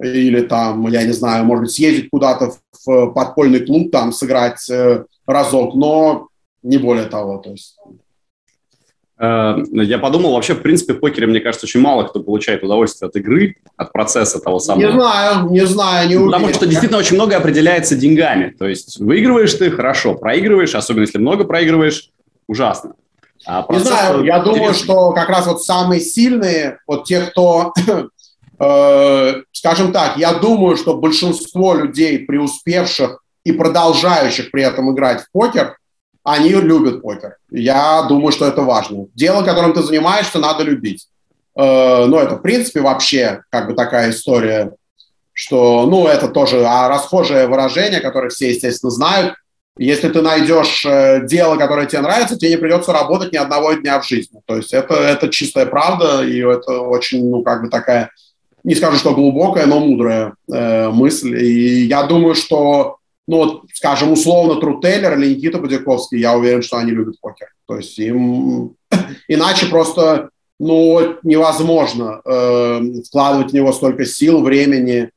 или там, я не знаю, может быть, съездить куда-то в подпольный клуб, там сыграть э, разок, но не более того. То есть я подумал, вообще, в принципе, в покере, мне кажется, очень мало кто получает удовольствие от игры, от процесса того самого. Не знаю, не знаю, не уверен. Потому что действительно очень много определяется деньгами. То есть выигрываешь ты – хорошо, проигрываешь, особенно если много проигрываешь – ужасно. А не знаю, я думаю, что как раз вот самые сильные, вот те, кто, э, скажем так, я думаю, что большинство людей, преуспевших и продолжающих при этом играть в покер – они любят покер. Я думаю, что это важно. Дело, которым ты занимаешься, надо любить. Э, ну, это, в принципе, вообще как бы такая история, что, ну, это тоже а расхожее выражение, которое все, естественно, знают. Если ты найдешь э, дело, которое тебе нравится, тебе не придется работать ни одного дня в жизни. То есть это, это чистая правда, и это очень, ну, как бы такая, не скажу, что глубокая, но мудрая э, мысль. И я думаю, что ну, вот, скажем, условно, Трутейлер или Никита Будяковский, я уверен, что они любят покер. То есть им иначе просто ну, невозможно э, вкладывать в него столько сил, времени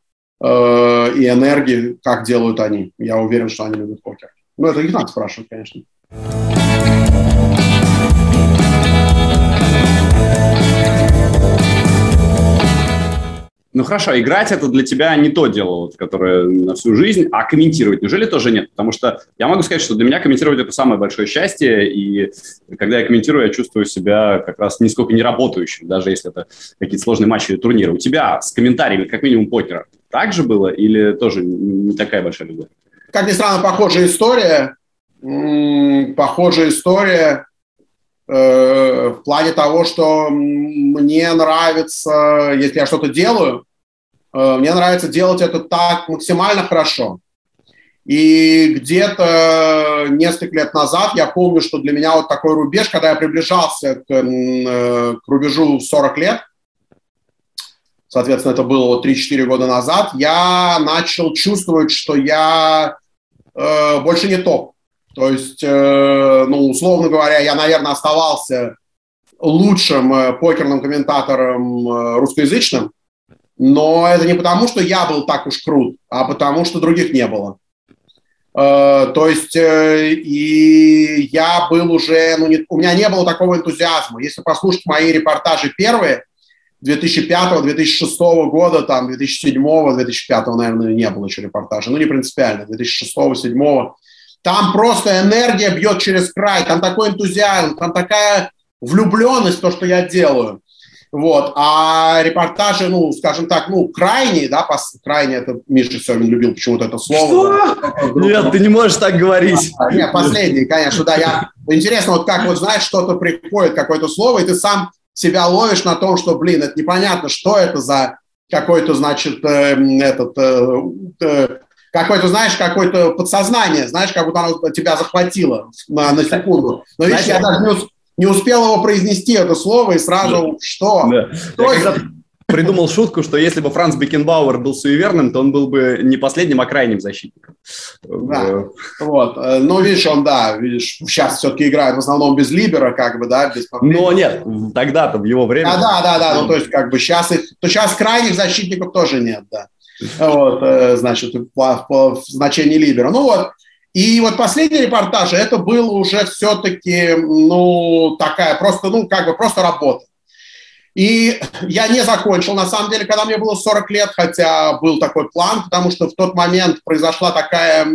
э, и энергии, как делают они. Я уверен, что они любят покер. Ну, это их надо спрашивать, конечно. Ну хорошо, играть это для тебя не то дело, вот, которое на всю жизнь, а комментировать неужели тоже нет? Потому что я могу сказать, что для меня комментировать это самое большое счастье, и когда я комментирую, я чувствую себя как раз нисколько не работающим, даже если это какие-то сложные матчи или турниры. У тебя с комментариями, как минимум, покера так же было или тоже не такая большая любовь? Как ни странно, похожая история. Похожая история в плане того, что мне нравится, если я что-то делаю, э, мне нравится делать это так максимально хорошо. И где-то несколько лет назад я помню, что для меня вот такой рубеж, когда я приближался к, э, к рубежу 40 лет, соответственно, это было вот 3-4 года назад, я начал чувствовать, что я э, больше не топ. То есть, э, ну, условно говоря, я, наверное, оставался лучшим э, покерным комментатором э, русскоязычным, но это не потому, что я был так уж крут, а потому, что других не было. То есть, и я был уже, ну, не, у меня не было такого энтузиазма. Если послушать мои репортажи первые, 2005-2006 года, там, 2007-2005, наверное, не было еще репортажа, ну, не принципиально, 2006-2007 там просто энергия бьет через край, там такой энтузиазм, там такая влюбленность в то, что я делаю. Вот. А репортажи, ну, скажем так, ну, крайние, да, пос... крайне это Миша Семин любил почему-то это слово. Что? Нет, ты не можешь так говорить. Нет, последний, конечно, да. Я... Интересно, вот как вот, знаешь, что-то приходит, какое-то слово, и ты сам себя ловишь на том, что, блин, это непонятно, что это за какой-то, значит, э, этот э, э, какое-то, знаешь, какое-то подсознание, знаешь, как будто оно тебя захватило на, на секунду. Но видишь, я даже не, не успел его произнести, это слово, и сразу да. что? Да. Что я придумал шутку, что если бы Франц Бекенбауэр был суеверным, то он был бы не последним, а крайним защитником. Да, вот. Э, ну, видишь, он, да, видишь, сейчас все-таки играет в основном без либера, как бы, да, без Но нет, тогда-то, в его время. А, да, да, да, ну, то есть, как бы, сейчас их, то сейчас крайних защитников тоже нет, да вот, э, значит, по, по значению либера. Ну вот, и вот последний репортаж, это было уже все-таки, ну, такая просто, ну, как бы просто работа. И я не закончил, на самом деле, когда мне было 40 лет, хотя был такой план, потому что в тот момент произошла такая,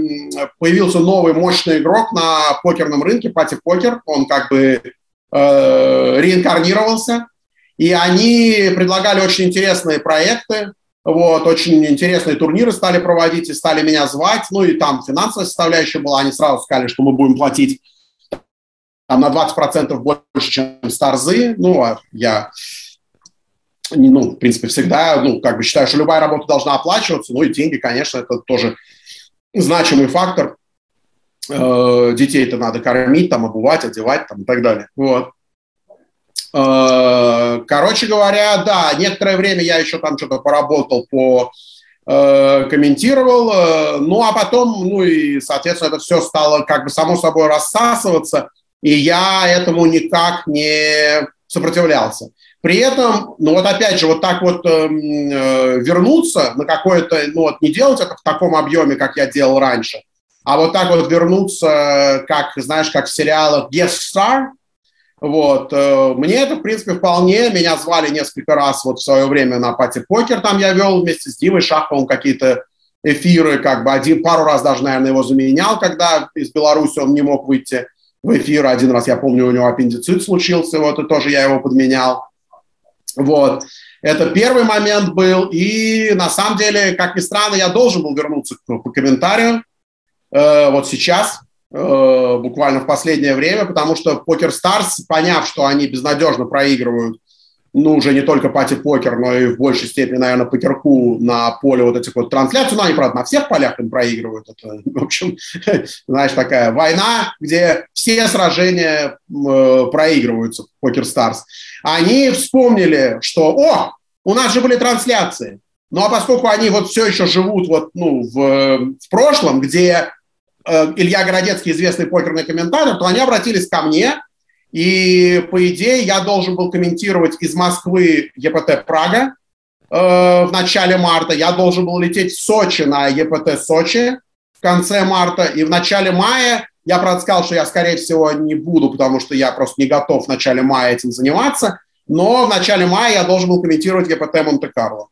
появился новый мощный игрок на покерном рынке, Пати Покер, он как бы э, реинкарнировался, и они предлагали очень интересные проекты, вот, очень интересные турниры стали проводить и стали меня звать. Ну и там финансовая составляющая была. Они сразу сказали, что мы будем платить там, на 20% больше, чем старзы. Ну, а я, ну, в принципе, всегда, ну, как бы считаю, что любая работа должна оплачиваться. Ну и деньги, конечно, это тоже значимый фактор. Э, детей-то надо кормить, там, обувать, одевать там, и так далее. Вот. Э, короче говоря, да, некоторое время я еще там что-то поработал по э, комментировал. Э, ну, а потом, ну и, соответственно, это все стало как бы само собой рассасываться, и я этому никак не сопротивлялся. При этом, ну вот опять же, вот так вот эм, э, вернуться на какое-то, ну вот не делать это в таком объеме, как я делал раньше, а вот так вот вернуться, как, знаешь, как в сериалах Guest Star, вот. Э, мне это, в принципе, вполне. Меня звали несколько раз вот в свое время на пати покер. Там я вел вместе с Димой Шаховым какие-то эфиры, как бы один, пару раз даже, наверное, его заменял, когда из Беларуси он не мог выйти в эфир. Один раз, я помню, у него аппендицит случился, вот, и тоже я его подменял. Вот. Это первый момент был. И на самом деле, как ни странно, я должен был вернуться по комментарию. Э, вот сейчас, Э, буквально в последнее время, потому что PokerStars, поняв, что они безнадежно проигрывают, ну, уже не только partypoker, но и в большей степени, наверное, PokerGO на поле вот этих вот трансляций, ну, они, правда, на всех полях им проигрывают, это, в общем, знаешь, такая война, где все сражения э, проигрываются в PokerStars. Они вспомнили, что, о, у нас же были трансляции, ну, а поскольку они вот все еще живут вот, ну, в, в прошлом, где Илья Городецкий, известный покерный комментатор, то они обратились ко мне, и, по идее, я должен был комментировать из Москвы ЕПТ Прага э, в начале марта, я должен был лететь в Сочи на ЕПТ Сочи в конце марта, и в начале мая я, правда, сказал, что я, скорее всего, не буду, потому что я просто не готов в начале мая этим заниматься, но в начале мая я должен был комментировать ЕПТ Монте-Карло.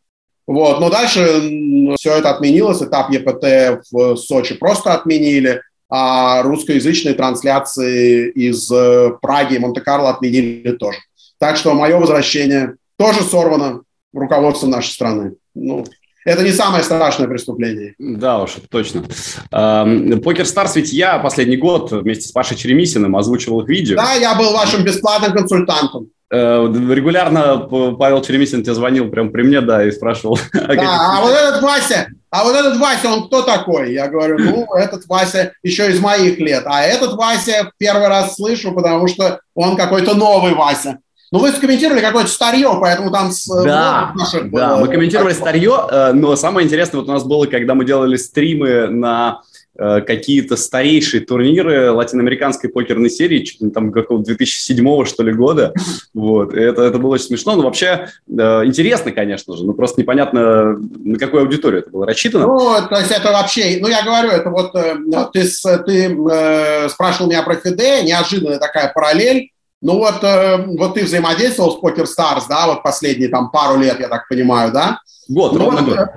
Вот. Но дальше все это отменилось, этап ЕПТ в Сочи просто отменили, а русскоязычные трансляции из э, Праги и Монте-Карло отменили тоже. Так что мое возвращение тоже сорвано руководством нашей страны. Ну, это не самое страшное преступление. Да уж, точно. Покер Старс ведь я последний год вместе с Пашей Черемисиным озвучивал их видео. Да, я был вашим бесплатным консультантом. Э, регулярно Павел Черемисин тебе звонил прямо при мне, да, и спрашивал. Да, а вот этот Вася, а вот этот Вася, он кто такой? Я говорю, ну, этот Вася еще из моих лет, а этот Вася первый раз слышу, потому что он какой-то новый Вася. Ну, вы скомментировали какое-то старье, поэтому там... С, э, да, наших, да, мы комментировали старье, э, но самое интересное вот у нас было, когда мы делали стримы на какие-то старейшие турниры латиноамериканской покерной серии, чуть ли там какого 2007 что ли года. Вот. Это, это было очень смешно, но вообще э, интересно, конечно же, но просто непонятно, на какую аудиторию это было рассчитано. Ну, то есть это вообще, ну я говорю, это вот э, ты, ты э, спрашивал меня про ФД, неожиданная такая параллель, ну вот, э, вот ты взаимодействовал с Poker Stars, да, вот последние там пару лет, я так понимаю, да? Год, ну, ровно год.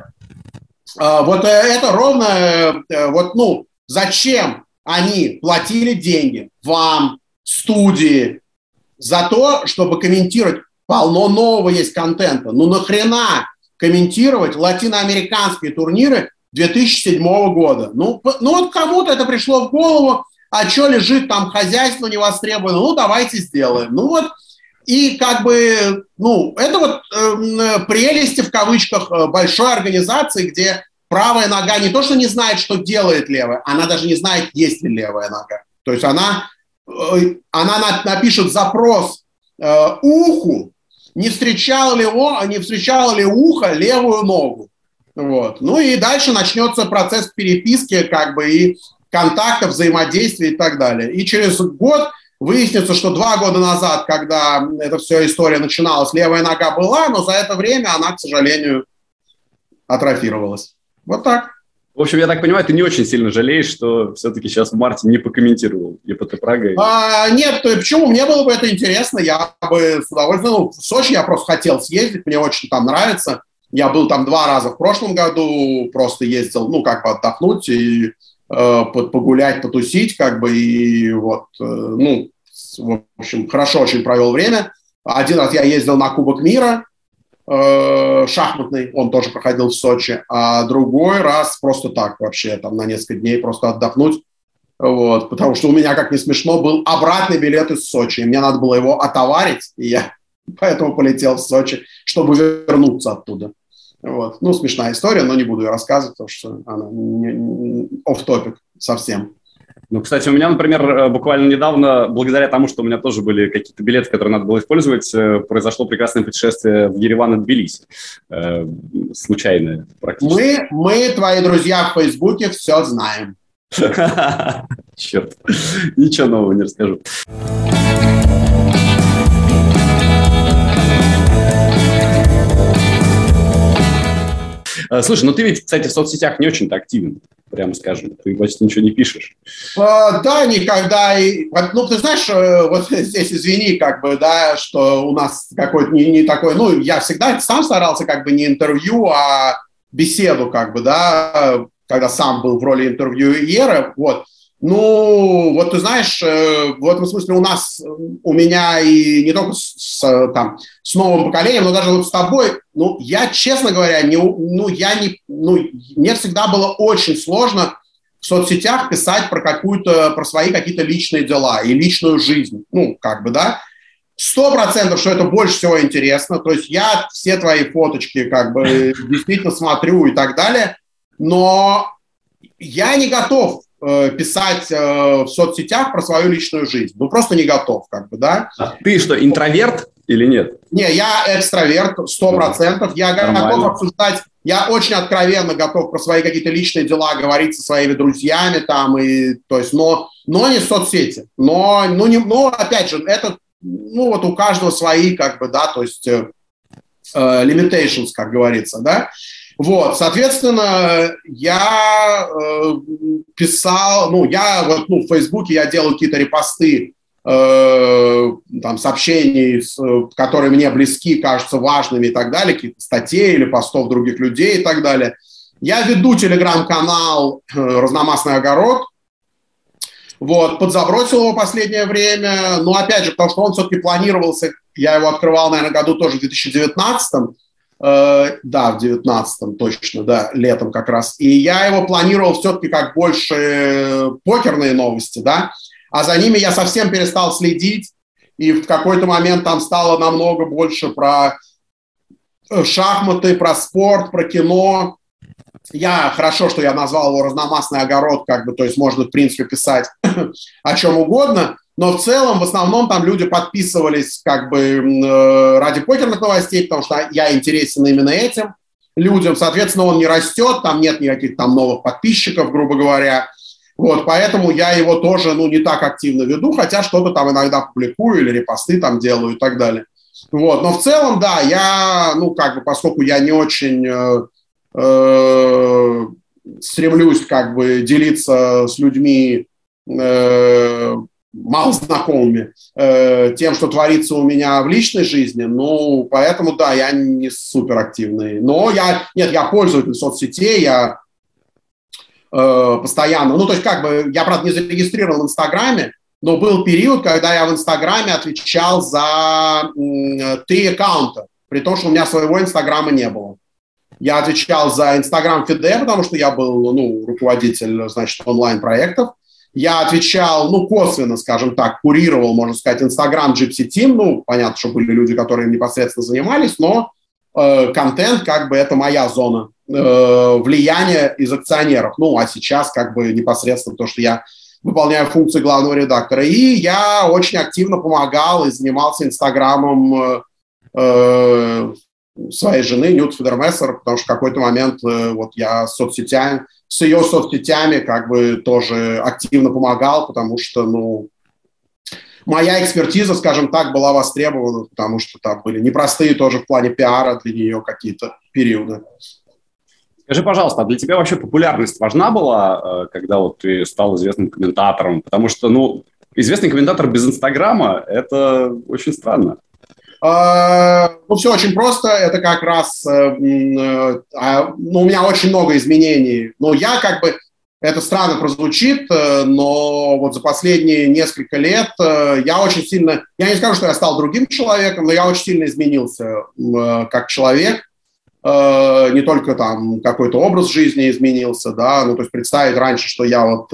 А, вот э, это ровно, э, вот, ну, зачем они платили деньги вам, студии, за то, чтобы комментировать, полно нового есть контента. Ну нахрена комментировать латиноамериканские турниры 2007 года? Ну, ну вот кому-то это пришло в голову, а что лежит там хозяйство не востребовано, ну давайте сделаем. Ну вот, и как бы, ну, это вот э, прелести в кавычках э, большой организации, где правая нога не то, что не знает, что делает левая, она даже не знает, есть ли левая нога. То есть она, э, она напишет запрос э, уху, не встречало ли, он, не встречало ли ухо левую ногу. Вот. Ну и дальше начнется процесс переписки, как бы и контактов, взаимодействия и так далее. И через год выяснится, что два года назад, когда эта вся история начиналась, левая нога была, но за это время она, к сожалению, атрофировалась. Вот так. В общем, я так понимаю, ты не очень сильно жалеешь, что все-таки сейчас в марте не покомментировал ЕПТ Прага? А, нет, почему? Мне было бы это интересно. Я бы с удовольствием... Ну, в Сочи я просто хотел съездить, мне очень там нравится. Я был там два раза в прошлом году, просто ездил, ну, как бы отдохнуть и погулять, потусить, как бы, и вот, э, ну, в общем, хорошо очень провел время. Один раз я ездил на Кубок мира, Э, шахматный, он тоже проходил в Сочи, а другой раз просто так вообще, там на несколько дней просто отдохнуть, вот, потому что у меня, как не смешно, был обратный билет из Сочи, и мне надо было его отоварить, и я поэтому полетел в Сочи, чтобы вернуться оттуда. Вот. Ну, смешная история, но не буду ее рассказывать, потому что она off-topic совсем. Ну, кстати, у меня, например, э, буквально недавно, благодаря тому, что у меня тоже были какие-то билеты, которые надо было использовать, э, произошло прекрасное путешествие в Ереван и Тбилиси. Э, случайное практически. Мы, мы, твои друзья в Фейсбуке, все знаем. Черт, ничего нового не расскажу. Слушай, ну ты ведь, кстати, в соцсетях не очень-то активен прямо скажем. Ты почти ничего не пишешь. А, да, никогда. Ну, ты знаешь, э, вот здесь извини, как бы, да, что у нас какой-то не, не такой, ну, я всегда сам старался как бы не интервью, а беседу, как бы, да, когда сам был в роли интервьюера, вот. Ну, вот ты знаешь, э, в этом смысле у нас, у меня и не только с, там, с новым поколением, но даже вот с тобой, ну, я, честно говоря, не, ну, я не, ну, мне всегда было очень сложно в соцсетях писать про какую-то, про свои какие-то личные дела и личную жизнь, ну, как бы, да, сто процентов, что это больше всего интересно, то есть я все твои фоточки, как бы, действительно смотрю и так далее, но я не готов писать э, в соцсетях про свою личную жизнь. Ну, просто не готов, как бы, да. А ты что, интроверт или нет? Не, я экстраверт, сто процентов. Я Нормально. готов обсуждать, я очень откровенно готов про свои какие-то личные дела говорить со своими друзьями там, и, то есть, но, но не в соцсети. Но, ну, не, но, опять же, это, ну, вот у каждого свои, как бы, да, то есть, э, э limitations, как говорится, да. Вот, соответственно, я э, писал, ну, я вот, ну, в Фейсбуке я делаю какие-то репосты, э, там, сообщений, которые мне близки, кажутся важными и так далее, какие-то статей или постов других людей и так далее. Я веду телеграм-канал э, «Разномастный огород», вот, подзабросил его последнее время, но опять же, потому что он все-таки планировался, я его открывал, наверное, году тоже в 2019 Э, да, в девятнадцатом точно, да, летом как раз. И я его планировал все-таки как больше покерные новости, да, а за ними я совсем перестал следить, и в какой-то момент там стало намного больше про э, шахматы, про спорт, про кино. Я хорошо, что я назвал его разномастный огород, как бы, то есть можно, в принципе, писать о чем угодно. Но в целом, в основном, там люди подписывались как бы э, ради покерных новостей, потому что я интересен именно этим людям. Соответственно, он не растет, там нет никаких там новых подписчиков, грубо говоря. Вот, поэтому я его тоже, ну, не так активно веду, хотя что-то там иногда публикую или репосты там делаю и так далее. Вот, но в целом, да, я, ну, как бы, поскольку я не очень э, э, стремлюсь, как бы, делиться с людьми э, мало знакомыми э, тем, что творится у меня в личной жизни. Ну, поэтому, да, я не супер активный. Но я, нет, я пользователь соцсетей, я э, постоянно, ну, то есть как бы, я, правда, не зарегистрирован в Инстаграме, но был период, когда я в Инстаграме отвечал за э, три аккаунта, при том, что у меня своего Инстаграма не было. Я отвечал за Инстаграм Фиде, потому что я был ну, руководитель, значит, онлайн-проектов я отвечал, ну, косвенно, скажем так, курировал, можно сказать, Инстаграм Gypsy Team. Ну, понятно, что были люди, которые непосредственно занимались, но э, контент, как бы, это моя зона э, влияния из акционеров. Ну, а сейчас, как бы, непосредственно то, что я выполняю функции главного редактора. И я очень активно помогал и занимался Инстаграмом э, э своей жены, Нют Федермессер, потому что в какой-то момент э, вот я с соцсетями, с ее соцсетями как бы тоже активно помогал, потому что, ну, моя экспертиза, скажем так, была востребована, потому что там были непростые тоже в плане пиара для нее какие-то периоды. Скажи, пожалуйста, а для тебя вообще популярность важна была, э, когда вот ты стал известным комментатором? Потому что, ну, известный комментатор без Инстаграма – это очень странно. А, ну, все очень просто. Это как раз... Э, э, а, ну, у меня очень много изменений. Но я как бы... Это странно прозвучит, э, но вот за последние несколько лет я очень сильно... Я не скажу, что я стал другим человеком, но я очень сильно изменился как человек. Не только там какой-то образ жизни изменился, да, ну, то есть представить раньше, что я вот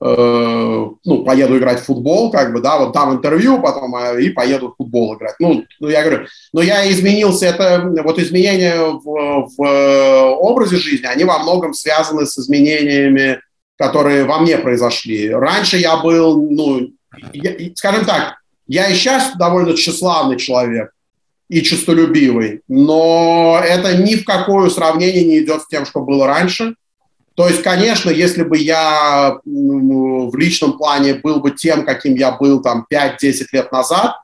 ну, поеду играть в футбол, как бы, да, вот там интервью потом, а, и поеду в футбол играть. Ну, ну, я говорю, но я изменился, это вот изменения в, в образе жизни, они во многом связаны с изменениями которые во мне произошли. Раньше я был, ну, я, скажем так, я и сейчас довольно тщеславный человек и честолюбивый, но это ни в какое сравнение не идет с тем, что было раньше. То есть, конечно, если бы я в личном плане был бы тем, каким я был там 5-10 лет назад,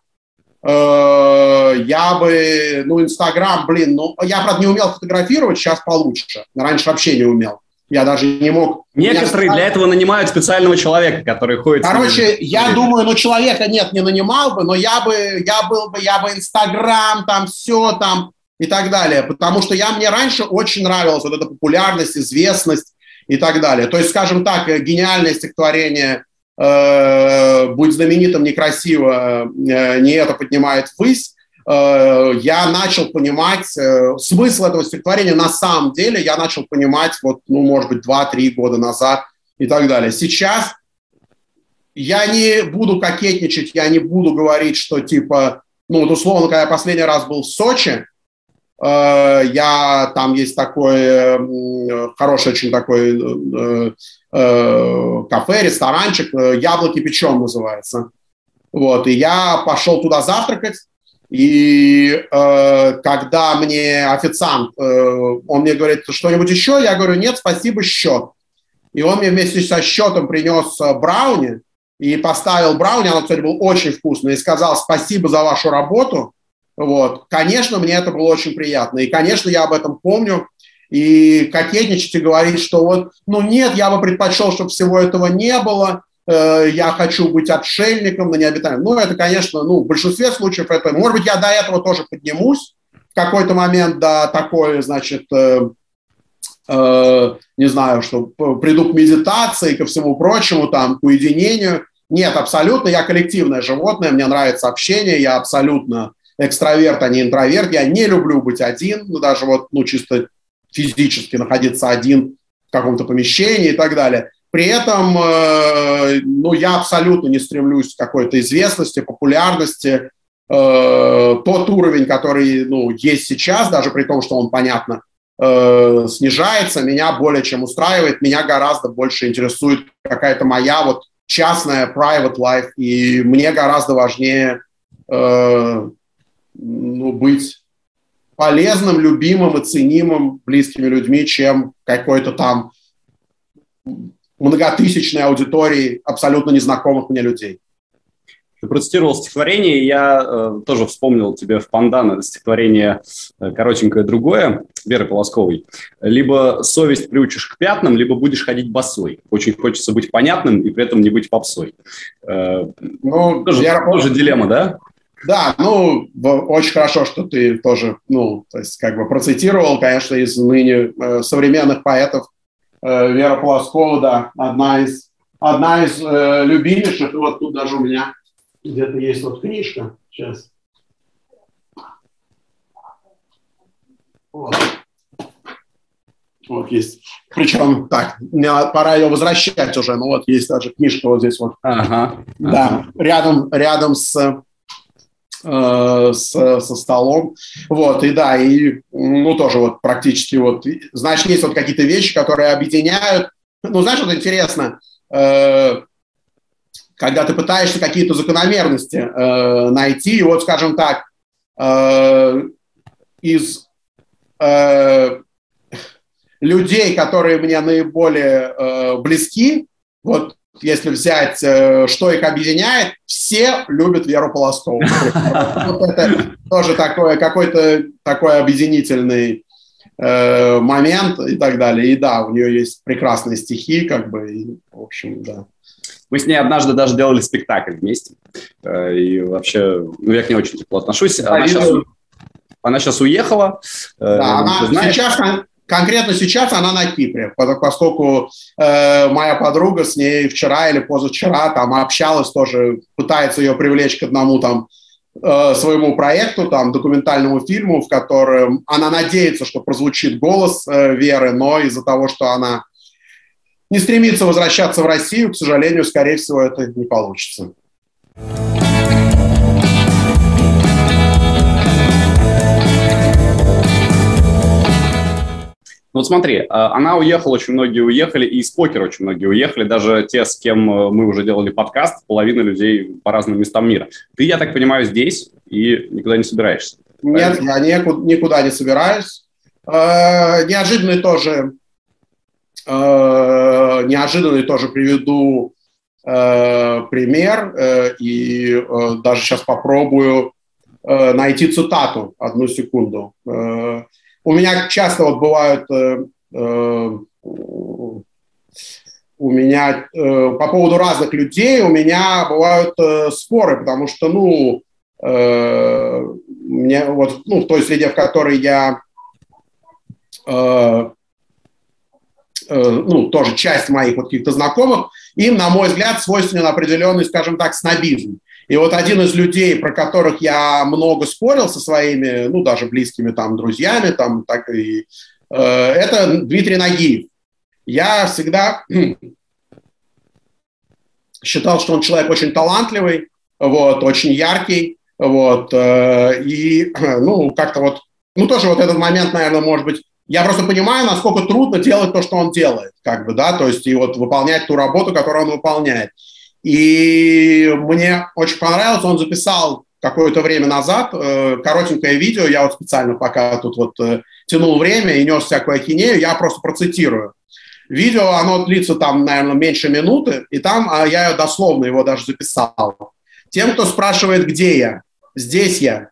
э, я бы, ну, Инстаграм, блин, ну, я, правда, не умел фотографировать, сейчас получше. Раньше вообще не умел. Я даже не мог... Некоторые для этого нанимают специального человека, который ходит... Короче, я думаю, ну, человека нет, не нанимал бы, но я бы, я был бы, я бы Инстаграм, там все там и так далее. Потому что я, мне раньше очень нравилась вот эта популярность, известность и так далее. То есть, скажем так, гениальное стихотворение э, «Будь знаменитым некрасиво, э, не это поднимает ввысь», Э, я начал понимать э, смысл этого стихотворения на самом деле, я начал понимать вот, ну, может быть, 2-3 года назад и так далее. Сейчас я не буду кокетничать, я не буду говорить, что типа, ну, вот условно, когда я последний раз был в Сочи, э, я, там есть такой хороший очень такой кафе, ресторанчик, «Яблоки печем» называется. Вот, и я пошел туда завтракать, и э, когда мне официант, э, он мне говорит, что-нибудь еще, я говорю, нет, спасибо, счет. И он мне вместе со счетом принес э, брауни и поставил брауни, оно, кстати, было очень вкусно, и сказал спасибо за вашу работу. Вот. Конечно, мне это было очень приятно. И, конечно, я об этом помню. И кокетничать и говорить, что вот, ну нет, я бы предпочел, чтобы всего этого не было. Э, я хочу быть отшельником на необитаемом. Ну, это, конечно, ну, в большинстве случаев это, может быть, я до этого тоже поднимусь в какой-то момент, до такой, значит, э, э, не знаю, что приду к медитации, ко всему прочему, там, к уединению. Нет, абсолютно, я коллективное животное, мне нравится общение, я абсолютно экстраверт, а не интроверт, я не люблю быть один, ну, даже вот, ну, чисто физически находиться один в каком-то помещении и так далее. При этом э, ну, я абсолютно не стремлюсь к какой-то известности, популярности. Э, тот уровень, который ну, есть сейчас, даже при том, что он, понятно, э, снижается, меня более чем устраивает. Меня гораздо больше интересует какая-то моя вот частная private life, и мне гораздо важнее ну, быть полезным, любимым и ценимым близкими людьми, чем какой-то там многотысячной аудитории абсолютно незнакомых мне людей. Ты процитировал стихотворение, я э, тоже вспомнил тебе в Пандана стихотворение э, коротенькое другое Веры Полосковой. Либо совесть приучишь к пятнам, либо будешь ходить босой. Очень хочется быть понятным и при этом не быть попсой. Э, ну, тоже, я... тоже дилемма, да? Да, ну, очень хорошо, что ты тоже, ну, то есть как бы процитировал, конечно, из ныне э, современных поэтов Э, Вера Полоскова, да, одна из, одна из э, любимейших. И вот тут даже у меня где-то есть вот книжка. Сейчас. Вот. Вот есть. Причем, так, мне пора ее возвращать уже. Ну вот есть даже книжка вот здесь вот. Ага. Да, ага. рядом, рядом с Э, с, со столом. Вот, и да, и, ну, тоже вот практически вот, знаешь, есть вот какие-то вещи, которые объединяют. Ну, знаешь, вот интересно, э, когда ты пытаешься какие-то закономерности э, найти, вот, скажем так, э, из э, людей, которые мне наиболее э, близки, вот если взять, э, что их объединяет, все любят Веру Полоскову. Это тоже такой какой-то такой объединительный э, момент и так далее. И да, у нее есть прекрасные стихи, как бы, и, в общем, да. Мы с ней однажды даже делали спектакль вместе. Э, и вообще, ну, я к ней очень тепло отношусь. Она сейчас, она сейчас уехала. Да, она знаешь, сейчас Конкретно сейчас она на Кипре, поскольку э, моя подруга с ней вчера или позавчера там общалась тоже, пытается ее привлечь к одному там э, своему проекту, там, документальному фильму, в котором она надеется, что прозвучит голос э, Веры, но из-за того, что она не стремится возвращаться в Россию, к сожалению, скорее всего, это не получится. Ну вот смотри, э, она уехала, очень многие уехали, и из покера очень многие уехали, даже те, с кем э, мы уже делали подкаст, половина людей по разным местам мира. Ты, я так понимаю, здесь и никуда не собираешься? Нет, я никуда, никуда не собираюсь. Э, неожиданный тоже, неожиданный тоже приведу пример, и даже сейчас попробую найти цитату, одну секунду. У меня часто вот бывают э, э, у меня э, по поводу разных людей у меня бывают э, споры, потому что, ну, э, мне вот, ну, в той среде, в которой я, э, э, ну, тоже часть моих вот каких-то знакомых, им, на мой взгляд, свойственен определенный, скажем так, снобизм. И вот один из людей, про которых я много спорил со своими, ну, даже близкими там друзьями, там, так и, э, это Дмитрий Нагиев. Я всегда считал, что он человек очень талантливый, вот, очень яркий, вот, э, и, ну, как-то вот, ну, тоже вот этот момент, наверное, может быть, я просто понимаю, насколько трудно делать то, что он делает, как бы, да, то есть и вот выполнять ту работу, которую он выполняет. И мне очень понравилось, он записал какое-то время назад э, коротенькое видео, я вот специально пока тут вот э, тянул время и нес всякую ахинею, я просто процитирую. Видео, оно длится там, наверное, меньше минуты, и там а я дословно его даже записал. Тем, кто спрашивает, где я, здесь я.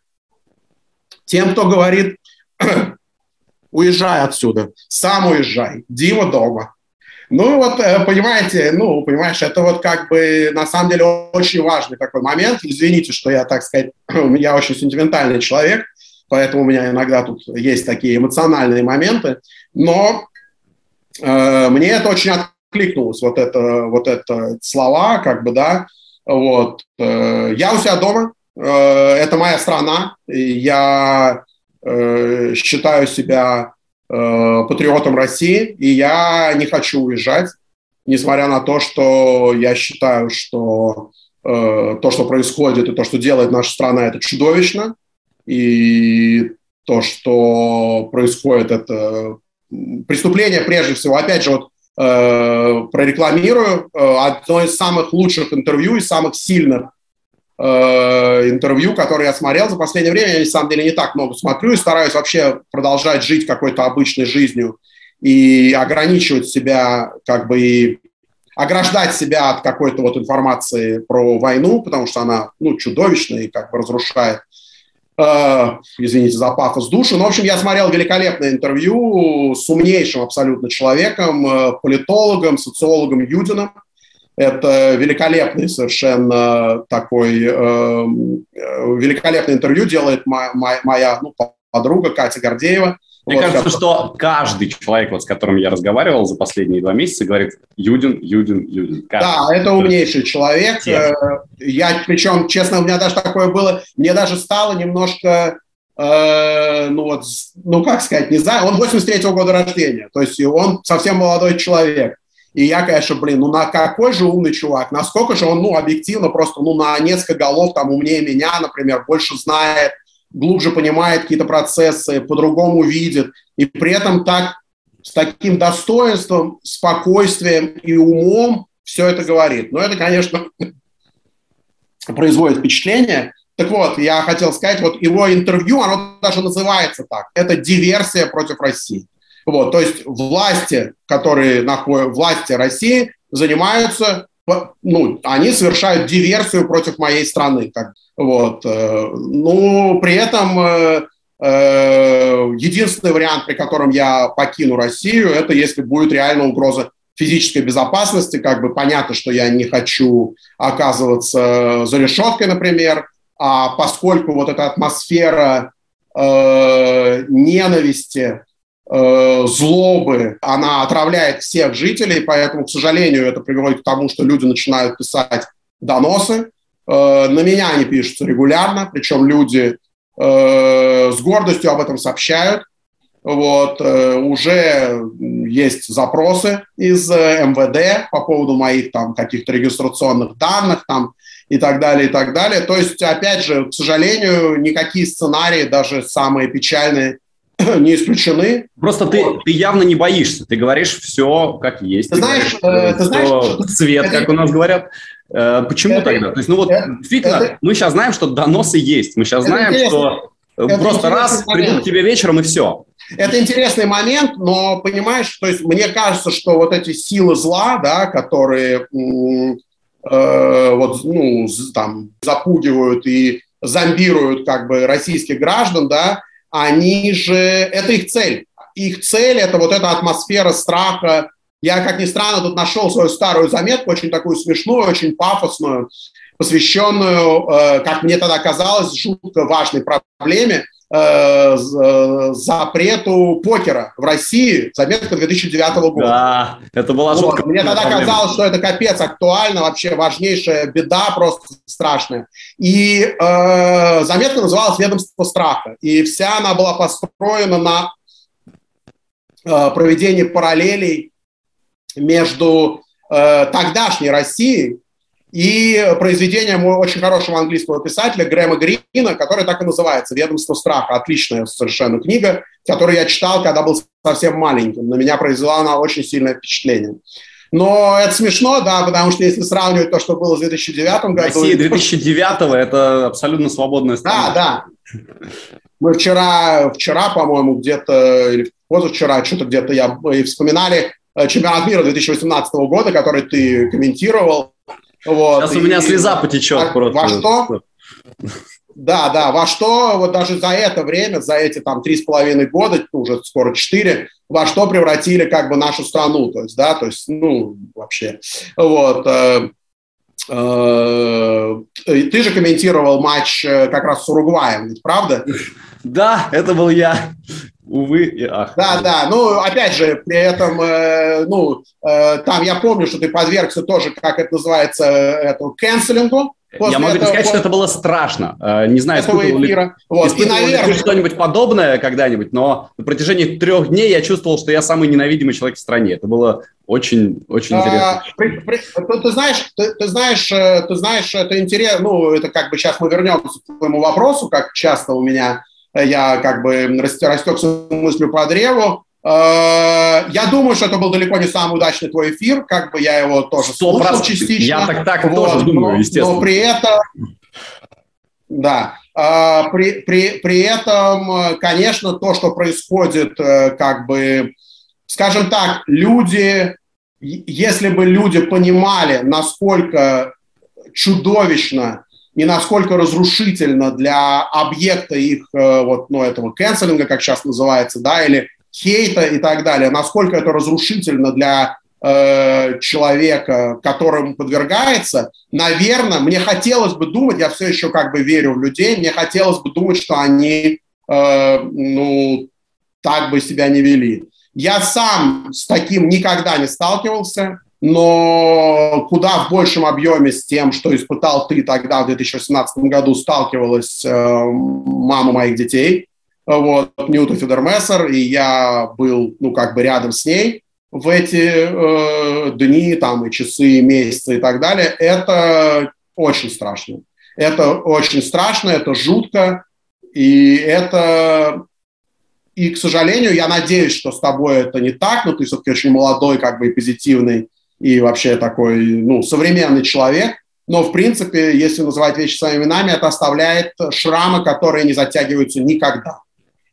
Тем, кто говорит, уезжай отсюда, сам уезжай, Дима дома. Ну вот, э, понимаете, ну, понимаешь, это вот как бы на самом деле очень важный такой момент. Извините, что я, так сказать, я очень сентиментальный человек, поэтому у меня иногда тут есть такие эмоциональные моменты, но э, мне это очень откликнулось, вот это, вот это слова, как бы, да, вот. Э, я у себя дома, э, это моя страна, я э, считаю себя патриотом России, и я не хочу уезжать, несмотря на то, что я считаю, что э, то, что происходит, и то, что делает наша страна, это чудовищно, и то, что происходит, это преступление прежде всего. Опять же, вот э, прорекламирую э, одно из самых лучших интервью и самых сильных Э, интервью, которые я смотрел за последнее время. Я, на самом деле, не так много смотрю и стараюсь вообще продолжать жить какой-то обычной жизнью и ограничивать себя, как бы, и ограждать себя от какой-то вот информации про войну, потому что она, ну, чудовищная и как бы разрушает, э, извините за пафос, душу. Но, в общем, я смотрел великолепное интервью с умнейшим абсолютно человеком, э, политологом, социологом Юдином, это великолепный совершенно такой, э, э, великолепное интервью делает моя, моя ну, подруга Катя Гордеева. Мне вот, кажется, как... что каждый человек, вот, с которым я разговаривал за последние два месяца, говорит Юдин, Юдин, Юдин. Каждый. Да, это умнейший человек. Э, я, причем, честно, у меня даже такое было, мне даже стало немножко, э, ну вот, ну как сказать, не знаю, он 83-го года рождения, то есть он совсем молодой человек. И я, конечно, блин, ну на какой же умный чувак, насколько же он, ну, объективно просто, ну, на несколько голов там умнее меня, например, больше знает, глубже понимает какие-то процессы, по-другому видит, и при этом так, с таким достоинством, спокойствием и умом все это говорит. Но это, конечно, производит впечатление. Так вот, я хотел сказать, вот его интервью, оно даже называется так. Это диверсия против России. Вот, то есть власти, которые находят, власти России занимаются, ну, они совершают диверсию против моей страны. Как, вот, э, ну, при этом э, э, единственный вариант, при котором я покину Россию, это если будет реально угроза физической безопасности, как бы понятно, что я не хочу оказываться за решеткой, например, а поскольку вот эта атмосфера э, ненависти, злобы, она отравляет всех жителей, поэтому, к сожалению, это приводит к тому, что люди начинают писать доносы. Э, на меня они пишутся регулярно, причем люди э, с гордостью об этом сообщают. Вот, уже есть запросы из МВД по поводу моих там каких-то регистрационных данных там и так далее, и так далее. То есть, опять же, к сожалению, никакие сценарии, даже самые печальные, не исключены. Просто ты, ты явно не боишься, ты говоришь все как есть. Ты, ты знаешь, говоришь, э, ты знаешь, цвет, это, как у нас говорят. Э, почему это, тогда? То есть, ну вот, это, действительно, это, мы сейчас знаем, что доносы есть, мы сейчас знаем, что это просто раз момент. придут к тебе вечером и все. Это интересный момент, но понимаешь, то есть мне кажется, что вот эти силы зла, да, которые э, вот, ну, там запугивают и зомбируют как бы российских граждан, да, они же, это их цель. Их цель – это вот эта атмосфера страха. Я, как ни странно, тут нашел свою старую заметку, очень такую смешную, очень пафосную, посвященную, э, как мне тогда казалось, жутко важной проблеме запрету покера в России, заметка 2009 года. Да, это была вот. Мне тогда казалось, что это капец актуально, вообще важнейшая беда, просто страшная. И э, заметка называлась «Ведомство страха». И вся она была построена на э, проведении параллелей между э, тогдашней Россией и произведением очень хорошего английского писателя Грэма Грина, который так и называется «Ведомство страха». Отличная совершенно книга, которую я читал, когда был совсем маленьким. На меня произвела она очень сильное впечатление. Но это смешно, да, потому что если сравнивать то, что было в 2009 году... Россия 2009 это абсолютно свободная страна. Да, да. Мы вчера, вчера по-моему, где-то, или позавчера, что-то где-то я и вспоминали э, чемпионат мира 2018 года, который ты комментировал. Вот. Сейчас у меня слеза потечет во, просто. Во что? Да, да, во что вот даже за это время, за эти там три с половиной года, уже скоро четыре, во что превратили как бы нашу страну, то есть, да, то есть, ну, вообще, вот. Э, э, ты же комментировал матч э, как раз с Уругваем, ведь правда? Да, это был я увы и ах. Да, да, ну, опять же, при этом, э, ну, э, там я помню, что ты подвергся тоже, как это называется, этому канцелингу. Я могу этого, сказать, что это было страшно. Э, не знаю, этого эфира. Ли, вот. И, наверное, что-нибудь подобное когда-нибудь, но на протяжении трех дней я чувствовал, что я самый ненавидимый человек в стране. Это было очень, очень интересно. А, при, при, ты, ты знаешь, ты, ты знаешь, э, ты знаешь, это интересно. Ну, это как бы сейчас мы вернемся к твоему вопросу, как часто у меня я как бы растекся мыслью по древу. Э, я думаю, что это был далеко не самый удачный твой эфир, как бы я его тоже слушал частично. Я так так вот, тоже думаю, естественно. Но при этом, да, э, при, при, при этом, конечно, то, что происходит, э, как бы, скажем так, люди, если бы люди понимали, насколько чудовищно и насколько разрушительно для объекта их э, вот, ну, этого канцелинга, как сейчас называется, да, или хейта и так далее, насколько это разрушительно для э, человека, которому подвергается, наверное, мне хотелось бы думать, я все еще как бы верю в людей, мне хотелось бы думать, что они, э, ну, так бы себя не вели. Я сам с таким никогда не сталкивался, но куда в большем объеме с тем, что испытал ты тогда в 2018 году, сталкивалась э, мама моих детей, вот, Ньюта Федермессер, и я был, ну, как бы рядом с ней в эти э, дни, там, и часы, и месяцы и так далее, это очень страшно. Это очень страшно, это жутко, и это и, к сожалению, я надеюсь, что с тобой это не так, но ты все-таки очень молодой, как бы и позитивный и вообще такой, ну, современный человек. Но, в принципе, если называть вещи своими именами, это оставляет шрамы, которые не затягиваются никогда.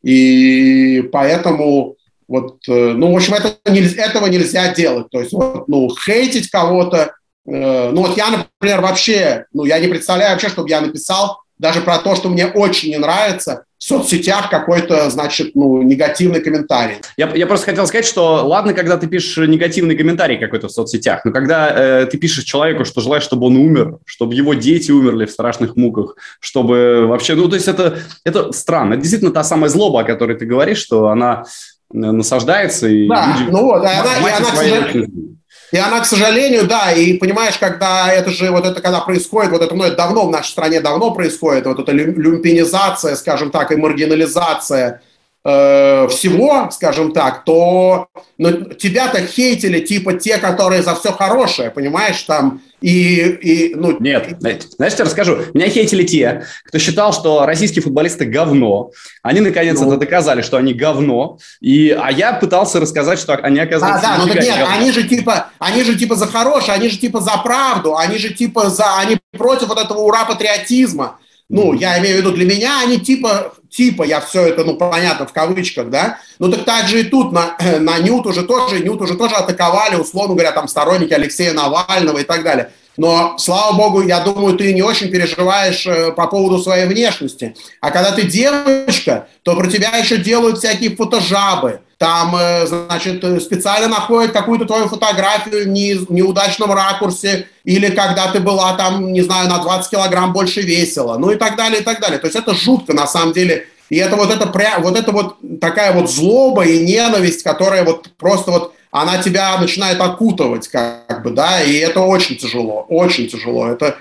И поэтому вот, э, ну, в общем, это, этого нельзя делать. То есть, вот, ну, хейтить кого-то, э, ну, вот я, например, вообще, ну, я не представляю вообще, чтобы я написал даже про то, что мне очень не нравится, соцсетях какой-то, значит, ну, негативный комментарий. Я, я просто хотел сказать, что ладно, когда ты пишешь негативный комментарий какой-то в соцсетях, но когда э, ты пишешь человеку, что желаешь, чтобы он умер, чтобы его дети умерли в страшных муках, чтобы вообще, ну, то есть это, это странно. Это действительно та самая злоба, о которой ты говоришь, что она э, насаждается. И да, люди, ну и она, и она, к сожалению, и она, к сожалению, да, и понимаешь, когда это же, вот это когда происходит, вот это, ну, это давно в нашей стране давно происходит, вот эта люмпинизация, скажем так, и маргинализация э, всего, скажем так, то ну, тебя-то хейтили типа те, которые за все хорошее, понимаешь, там и, и ну... Нет, знаешь, я расскажу. Меня хейтили те, кто считал, что российские футболисты говно. Они наконец ну... это доказали, что они говно. И, а я пытался рассказать, что они оказываются... А, да, ну нет, говно. они же типа, они же типа за хорошее, они же типа за правду, они же типа за, они против вот этого ура-патриотизма. Ну, я имею в виду, для меня они типа, типа, я все это, ну, понятно, в кавычках, да, ну, так так же и тут на, на Нют уже тоже, Нют уже тоже атаковали, условно говоря, там, сторонники Алексея Навального и так далее. Но, слава богу, я думаю, ты не очень переживаешь э, по поводу своей внешности. А когда ты девочка, то про тебя еще делают всякие фотожабы. Там, э, значит, специально находят какую-то твою фотографию в неудачном ракурсе, или когда ты была там, не знаю, на 20 килограмм больше весила, ну и так далее, и так далее. То есть это жутко, на самом деле. И это вот это, вот это вот такая вот злоба и ненависть, которая вот просто вот она тебя начинает окутывать, как бы, да, и это очень тяжело, очень тяжело. Это,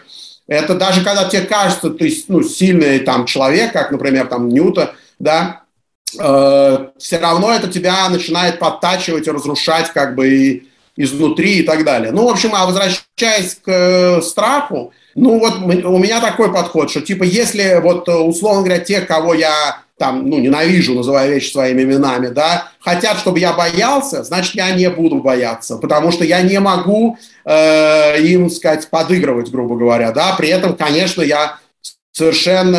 это даже когда тебе кажется, ты ну, сильный там человек, как, например, там Ньюта, да, э, все равно это тебя начинает подтачивать и разрушать как бы и изнутри и так далее. Ну, в общем, а возвращаясь к э, страху, ну вот у меня такой подход, что типа если вот условно говоря те, кого я там, ну, ненавижу, называя вещи своими именами, да, хотят, чтобы я боялся, значит, я не буду бояться, потому что я не могу э, им, сказать, подыгрывать, грубо говоря, да, при этом, конечно, я совершенно,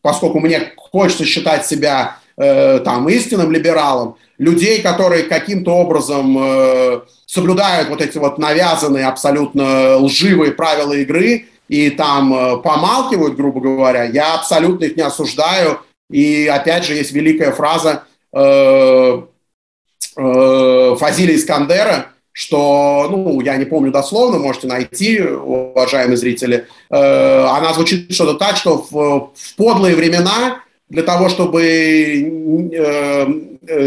поскольку мне хочется считать себя э, там истинным либералом, людей, которые каким-то образом э, соблюдают вот эти вот навязанные абсолютно лживые правила игры и там э, помалкивают, грубо говоря, я абсолютно их не осуждаю, и опять же есть великая фраза э, э, Фазиля Искандера, что, ну, я не помню дословно, можете найти, уважаемые зрители, э, она звучит что-то так, что в, в подлые времена для того, чтобы э,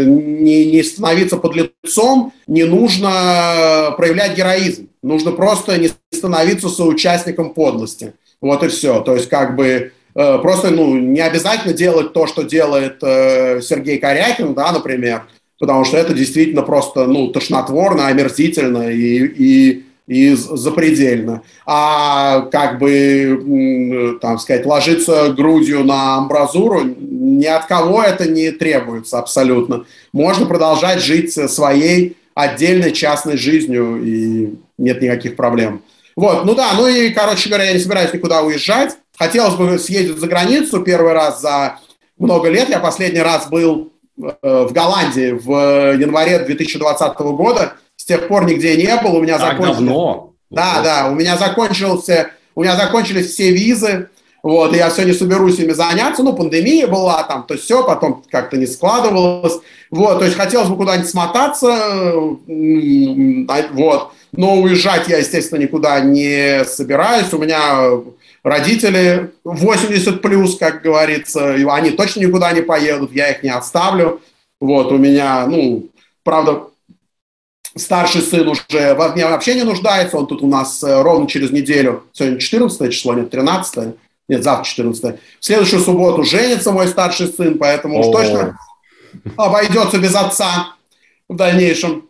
не, не становиться под лицом, не нужно проявлять героизм. Нужно просто не становиться соучастником подлости. Вот и все. То есть, как бы, Э, просто ну, не обязательно делать то, что делает э, Сергей Корякин, да, например, потому что это действительно просто ну, тошнотворно, омерзительно и, и, и запредельно. А как бы, там сказать, ложиться грудью на амбразуру, ни от кого это не требуется абсолютно. Можно продолжать жить своей отдельной частной жизнью, и нет никаких проблем. Вот, ну да, ну и, короче говоря, я не собираюсь никуда уезжать. Хотелось бы съездить за границу первый раз за много лет. Я последний раз был э, в Голландии в январе 2020 года. С тех пор нигде не был. У меня так закончились... давно. Да, да, у меня закончился, у меня закончились все визы. Вот, и я все не соберусь ими заняться. Ну, пандемия была там, то все, потом как-то не складывалось. Вот, то есть хотелось бы куда-нибудь смотаться. Вот. Но уезжать я, естественно, никуда не собираюсь. У меня родители 80 плюс, как говорится, они точно никуда не поедут, я их не оставлю. Вот, у меня, ну, правда, старший сын уже в мне вообще не нуждается, он тут у нас э, ровно через неделю, сегодня 14 число, нет, 13 нет, завтра 14 В следующую субботу женится мой старший сын, поэтому уж точно обойдется без отца в дальнейшем.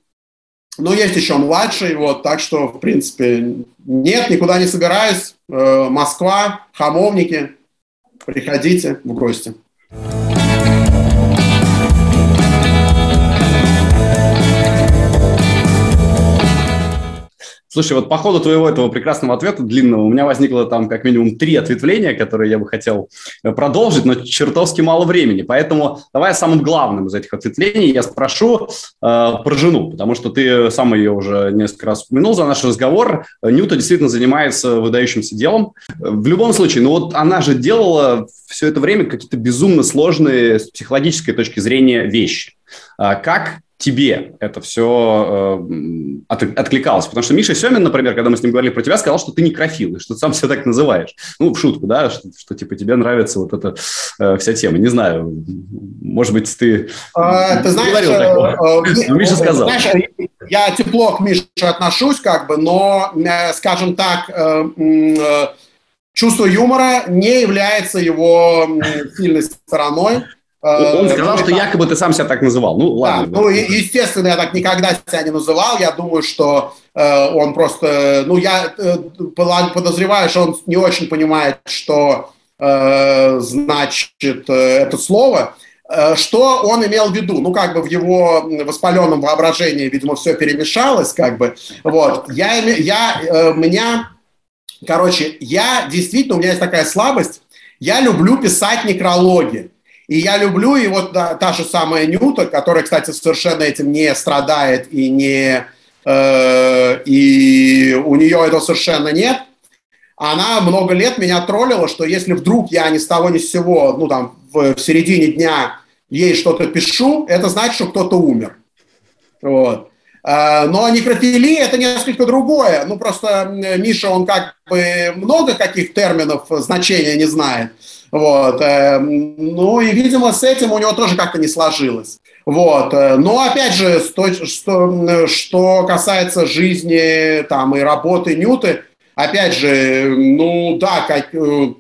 Но есть еще младший, вот, так что, в принципе, нет, никуда не собираюсь. Э, Москва, хамовники, приходите в гости. Слушай, вот по ходу твоего этого прекрасного ответа длинного у меня возникло там как минимум три ответвления, которые я бы хотел э, продолжить, но чертовски мало времени. Поэтому давай о самом главном из этих ответвлений я спрошу э, про жену, потому что ты сам ее уже несколько раз упомянул за наш разговор. Нюта действительно занимается выдающимся делом. В любом случае, ну вот она же делала все это время какие-то безумно сложные с психологической точки зрения вещи. А как тебе это все э, от, откликалось. Потому что Миша Семин, например, когда мы с ним говорили про тебя, сказал, что ты некрофил, и что ты сам себя так называешь. Ну, в шутку, да, что, что типа тебе нравится вот эта э, вся тема. Не знаю, может быть, ты, а, ты знаешь, говорил такое. Э, э, Миша сказал. Знаешь, я тепло к Мише отношусь, как бы, но, э, скажем так, э, э, чувство юмора не является его сильной стороной. Он сказал, что якобы ты сам себя так называл. Ну, ладно. Да, ну, естественно, я так никогда себя не называл. Я думаю, что э, он просто... Ну, я э, подозреваю, что он не очень понимает, что э, значит э, это слово. Э, что он имел в виду? Ну, как бы в его воспаленном воображении, видимо, все перемешалось, как бы. Вот. Я, я, э, меня... Короче, я действительно, у меня есть такая слабость. Я люблю писать некрологи. И я люблю, и вот да, та же самая Нюта, которая, кстати, совершенно этим не страдает и не... Э, и у нее этого совершенно нет. Она много лет меня троллила, что если вдруг я ни с того ни с сего, ну там, в, в середине дня ей что-то пишу, это значит, что кто-то умер. Вот. Э, но некрофилия – это несколько другое. Ну, просто Миша, он как бы много каких терминов значения не знает. Вот. Э, ну и, видимо, с этим у него тоже как-то не сложилось. Вот. Э, но опять же, что, касается жизни там, и работы Нюты, опять же, ну да, как, э,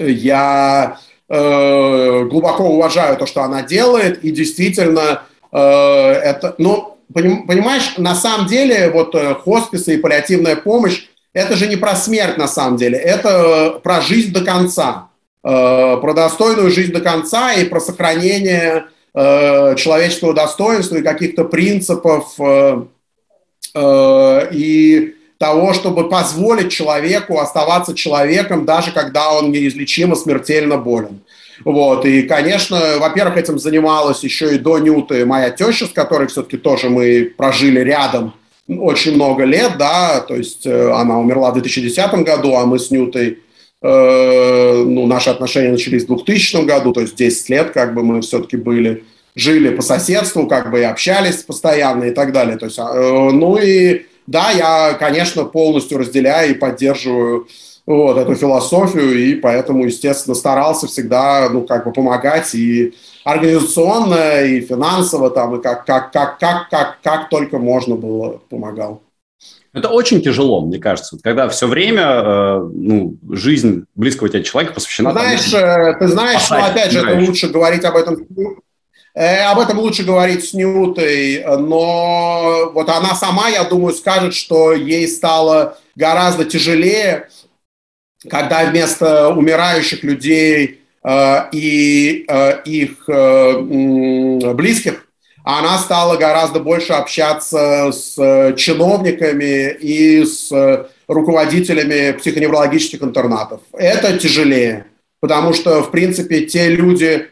я э, глубоко уважаю то, что она делает, и действительно э, это, ну, понимаешь, на самом деле вот хосписы и паллиативная помощь, это же не про смерть на самом деле, это про жизнь до конца. Э, про достойную жизнь до конца и про сохранение э, человеческого достоинства и каких-то принципов э, и того, чтобы позволить человеку оставаться человеком, даже когда он неизлечимо смертельно болен. Вот. И, конечно, во-первых, этим занималась еще и до Нюты моя теща, с которой все-таки тоже мы прожили рядом очень много лет, да, то есть она умерла в 2010 году, а мы с Нютой ну, наши отношения начались в 2000 году, то есть 10 лет как бы мы все-таки были, жили по соседству, как бы и общались постоянно и так далее. То есть, э, ну и да, я, конечно, полностью разделяю и поддерживаю вот эту философию, и поэтому, естественно, старался всегда, ну, как бы помогать и организационно, и финансово, там, и как, как, как, как, как, как только можно было помогал. Это очень тяжело, мне кажется, когда все время э, ну, жизнь близкого тебе человека посвящена... Знаешь, тому, э, ты знаешь, что опять же, это лучше говорить об этом э, об этом лучше говорить с Ньютой, но вот она сама, я думаю, скажет, что ей стало гораздо тяжелее, когда вместо умирающих людей э, и э, их э, близких она стала гораздо больше общаться с э, чиновниками и с э, руководителями психоневрологических интернатов. Это тяжелее, потому что, в принципе, те люди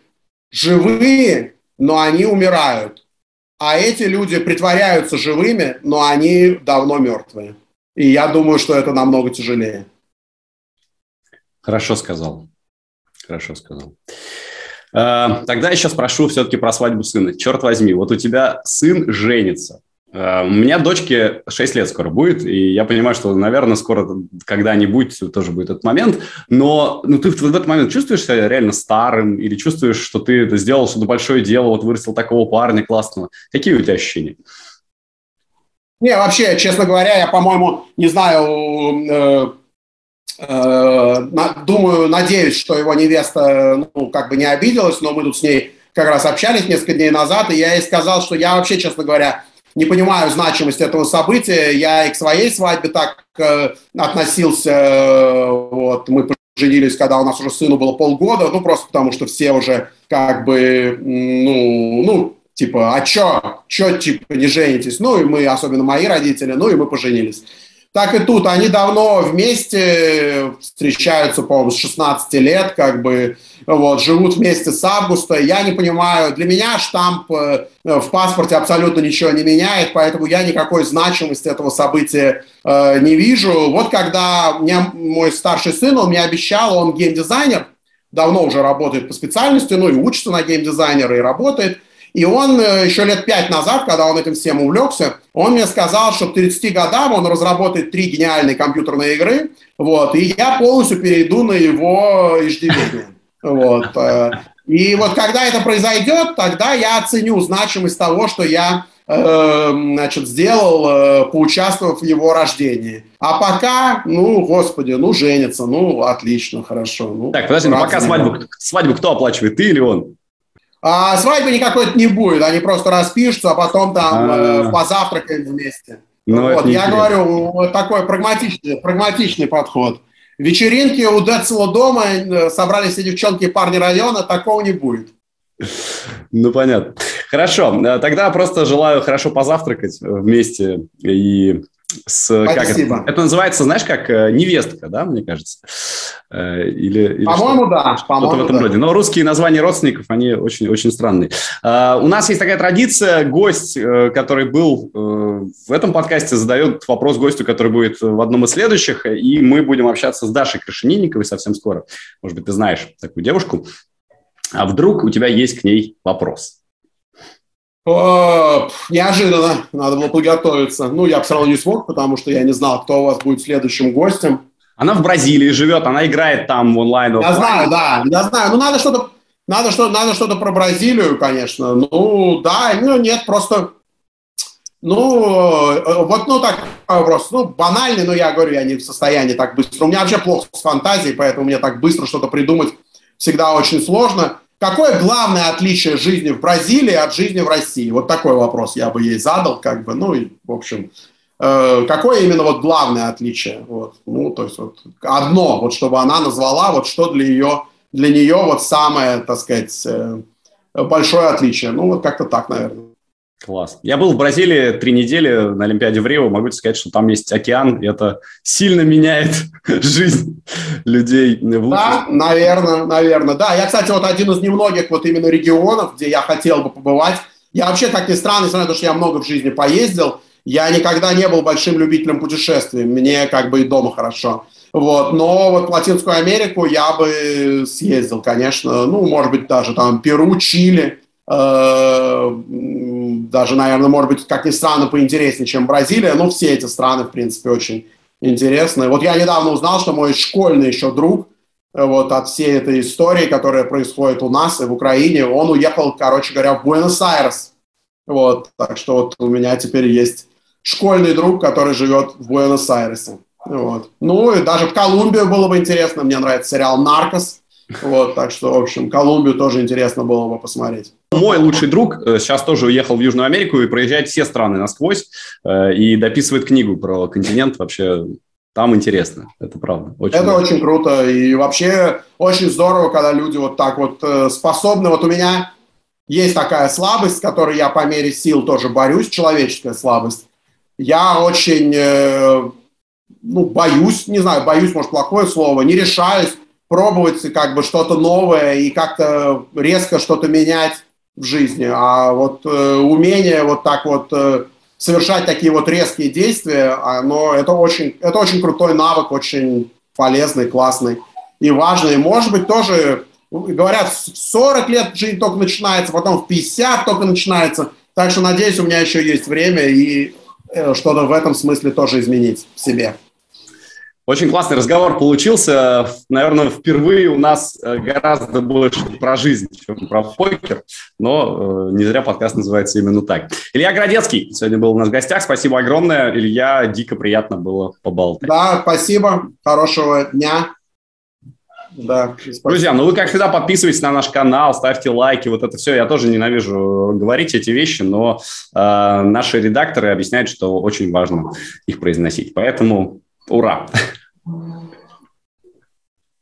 живые, но они умирают. А эти люди притворяются живыми, но они давно мертвые. И я думаю, что это намного тяжелее. Хорошо сказал. Хорошо сказал. Э, тогда я сейчас спрошу все-таки про свадьбу сына. Черт возьми, вот у тебя сын женится. Э, у меня дочке 6 лет скоро будет, и я понимаю, что, наверное, скоро когда-нибудь тоже будет этот момент. Но ну, ты в этот момент чувствуешь себя реально старым или чувствуешь, что ты сделал что-то большое дело, вот вырастил такого парня классного? Какие у тебя ощущения? Не, вообще, честно говоря, я, по-моему, не знаю, Э, думаю, надеюсь, что его невеста, ну, как бы не обиделась, но мы тут с ней как раз общались несколько дней назад, и я ей сказал, что я вообще, честно говоря, не понимаю значимость этого события. Я и к своей свадьбе так э, относился. Э, вот, мы поженились, когда у нас уже сыну было полгода, ну, просто потому что все уже как бы, ну, ну типа, а чё, чё, типа, не женитесь? Ну, и мы, особенно мои родители, ну, и мы поженились так и тут. Они давно вместе встречаются, по-моему, с 16 лет, как бы, вот, живут вместе с августа. Я не понимаю, для меня штамп э, в паспорте абсолютно ничего не меняет, поэтому я никакой значимости этого события э, не вижу. Вот когда мне мой старший сын, он мне обещал, он геймдизайнер, давно уже работает по специальности, ну и учится на геймдизайнера и работает – и он э, еще лет пять назад, когда он этим всем увлекся, он мне сказал, что к 30 годам он разработает три гениальные компьютерные игры, вот, и я полностью перейду на его иждивение. Вот. Э. И вот когда это произойдет, тогда я оценю значимость того, что я э, значит, сделал, поучаствовав в его рождении. А пока, ну, господи, ну, женится, ну, отлично, хорошо. Ну, так, подожди, ну, пока свадьбу, свадьбу кто оплачивает, ты или он? А свадьбы никакой не будет, они просто распишутся, а потом там э, позавтракаем вместе. Ну, вот, я говорю, вот такой прагматичный, прагматичный подход. Вечеринки у Децела дома э, собрались все девчонки и парни района, такого не будет. Ну, понятно. Хорошо, э, тогда просто желаю хорошо позавтракать вместе и с... Спасибо. Как это? это называется, знаешь, как э, невестка, да, мне кажется? Э, или, или По-моему, да. По-моему, Что-то в этом да. роде. Но русские названия родственников, они очень-очень странные. У нас есть такая традиция, гость, который был в этом подкасте, задает вопрос гостю, который будет в одном из следующих, и мы будем общаться с Дашей Крашенинниковой совсем скоро. Может быть, ты знаешь такую девушку. А вдруг у тебя есть к ней вопрос? Неожиданно, надо было подготовиться. Ну, я все равно не смог, потому что я не знал, кто у вас будет следующим гостем. Она в Бразилии живет, она играет там онлайн. Я знаю, да, я знаю. Ну, надо что-то, надо что, надо что-то про Бразилию, конечно. Ну, да, ну нет, просто, ну, э, вот, ну так вопрос, ну банальный, но я говорю, я не в состоянии так быстро. У меня вообще плохо с фантазией, поэтому мне так быстро что-то придумать всегда очень сложно. Какое главное отличие жизни в Бразилии от жизни в России? Вот такой вопрос я бы ей задал, как бы, ну, и, в общем, э, какое именно вот главное отличие? Вот, ну, то есть вот одно, вот чтобы она назвала, вот что для ее, для нее вот самое, так сказать, э, большое отличие. Ну, вот как-то так, наверное. Класс. Я был в Бразилии три недели на Олимпиаде в Рио. Могу сказать, что там есть океан, и это сильно меняет жизнь людей. В да, наверное, наверное. Да, я, кстати, вот один из немногих вот именно регионов, где я хотел бы побывать. Я вообще, как ни странно, несмотря на то, что я много в жизни поездил, я никогда не был большим любителем путешествий. Мне как бы и дома хорошо. Вот, но вот в Латинскую Америку я бы съездил, конечно. Ну, может быть, даже там Перу, Чили – даже, наверное, может быть, как ни странно, поинтереснее, чем Бразилия. Но все эти страны, в принципе, очень интересные. Вот я недавно узнал, что мой школьный еще друг, э, вот от всей этой истории, которая происходит у нас и в Украине, он уехал, короче говоря, в Буэнос-Айрес. Вот, так что вот у меня теперь есть школьный друг, который живет в Буэнос-Айресе. Вот. Ну и даже в Колумбию было бы интересно. Мне нравится сериал «Наркос». Вот, так что, в общем, Колумбию тоже интересно было бы посмотреть. Мой лучший друг э, сейчас тоже уехал в Южную Америку и проезжает все страны насквозь э, и дописывает книгу про континент. Вообще там интересно, это правда. Очень это очень круто и вообще очень здорово, когда люди вот так вот э, способны. Вот у меня есть такая слабость, с которой я по мере сил тоже борюсь, человеческая слабость. Я очень, ну, боюсь, не знаю, боюсь, может, плохое слово, не решаюсь пробовать как бы что-то новое и как-то резко что-то менять в жизни. А вот э, умение вот так вот э, совершать такие вот резкие действия, оно, это, очень, это очень крутой навык, очень полезный, классный и важный. Может быть, тоже, говорят, в 40 лет жизнь только начинается, потом в 50 только начинается. Так что, надеюсь, у меня еще есть время и э, что-то в этом смысле тоже изменить в себе. Очень классный разговор получился. Наверное, впервые у нас э, гораздо больше про жизнь, чем про покер, но э, не зря подкаст называется именно так. Илья Градецкий сегодня был у нас в гостях. Спасибо огромное. Илья, дико приятно было поболтать. Да, спасибо. Хорошего дня. Да, Друзья, ну вы, как всегда, подписывайтесь на наш канал, ставьте лайки, вот это все. Я тоже ненавижу говорить эти вещи, но э, наши редакторы объясняют, что очень важно их произносить. Поэтому ура!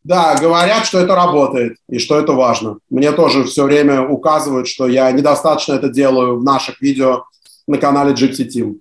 Да, говорят, что это работает и что это важно. Мне тоже все время указывают, что я недостаточно это делаю в наших видео на канале Gypsy Team.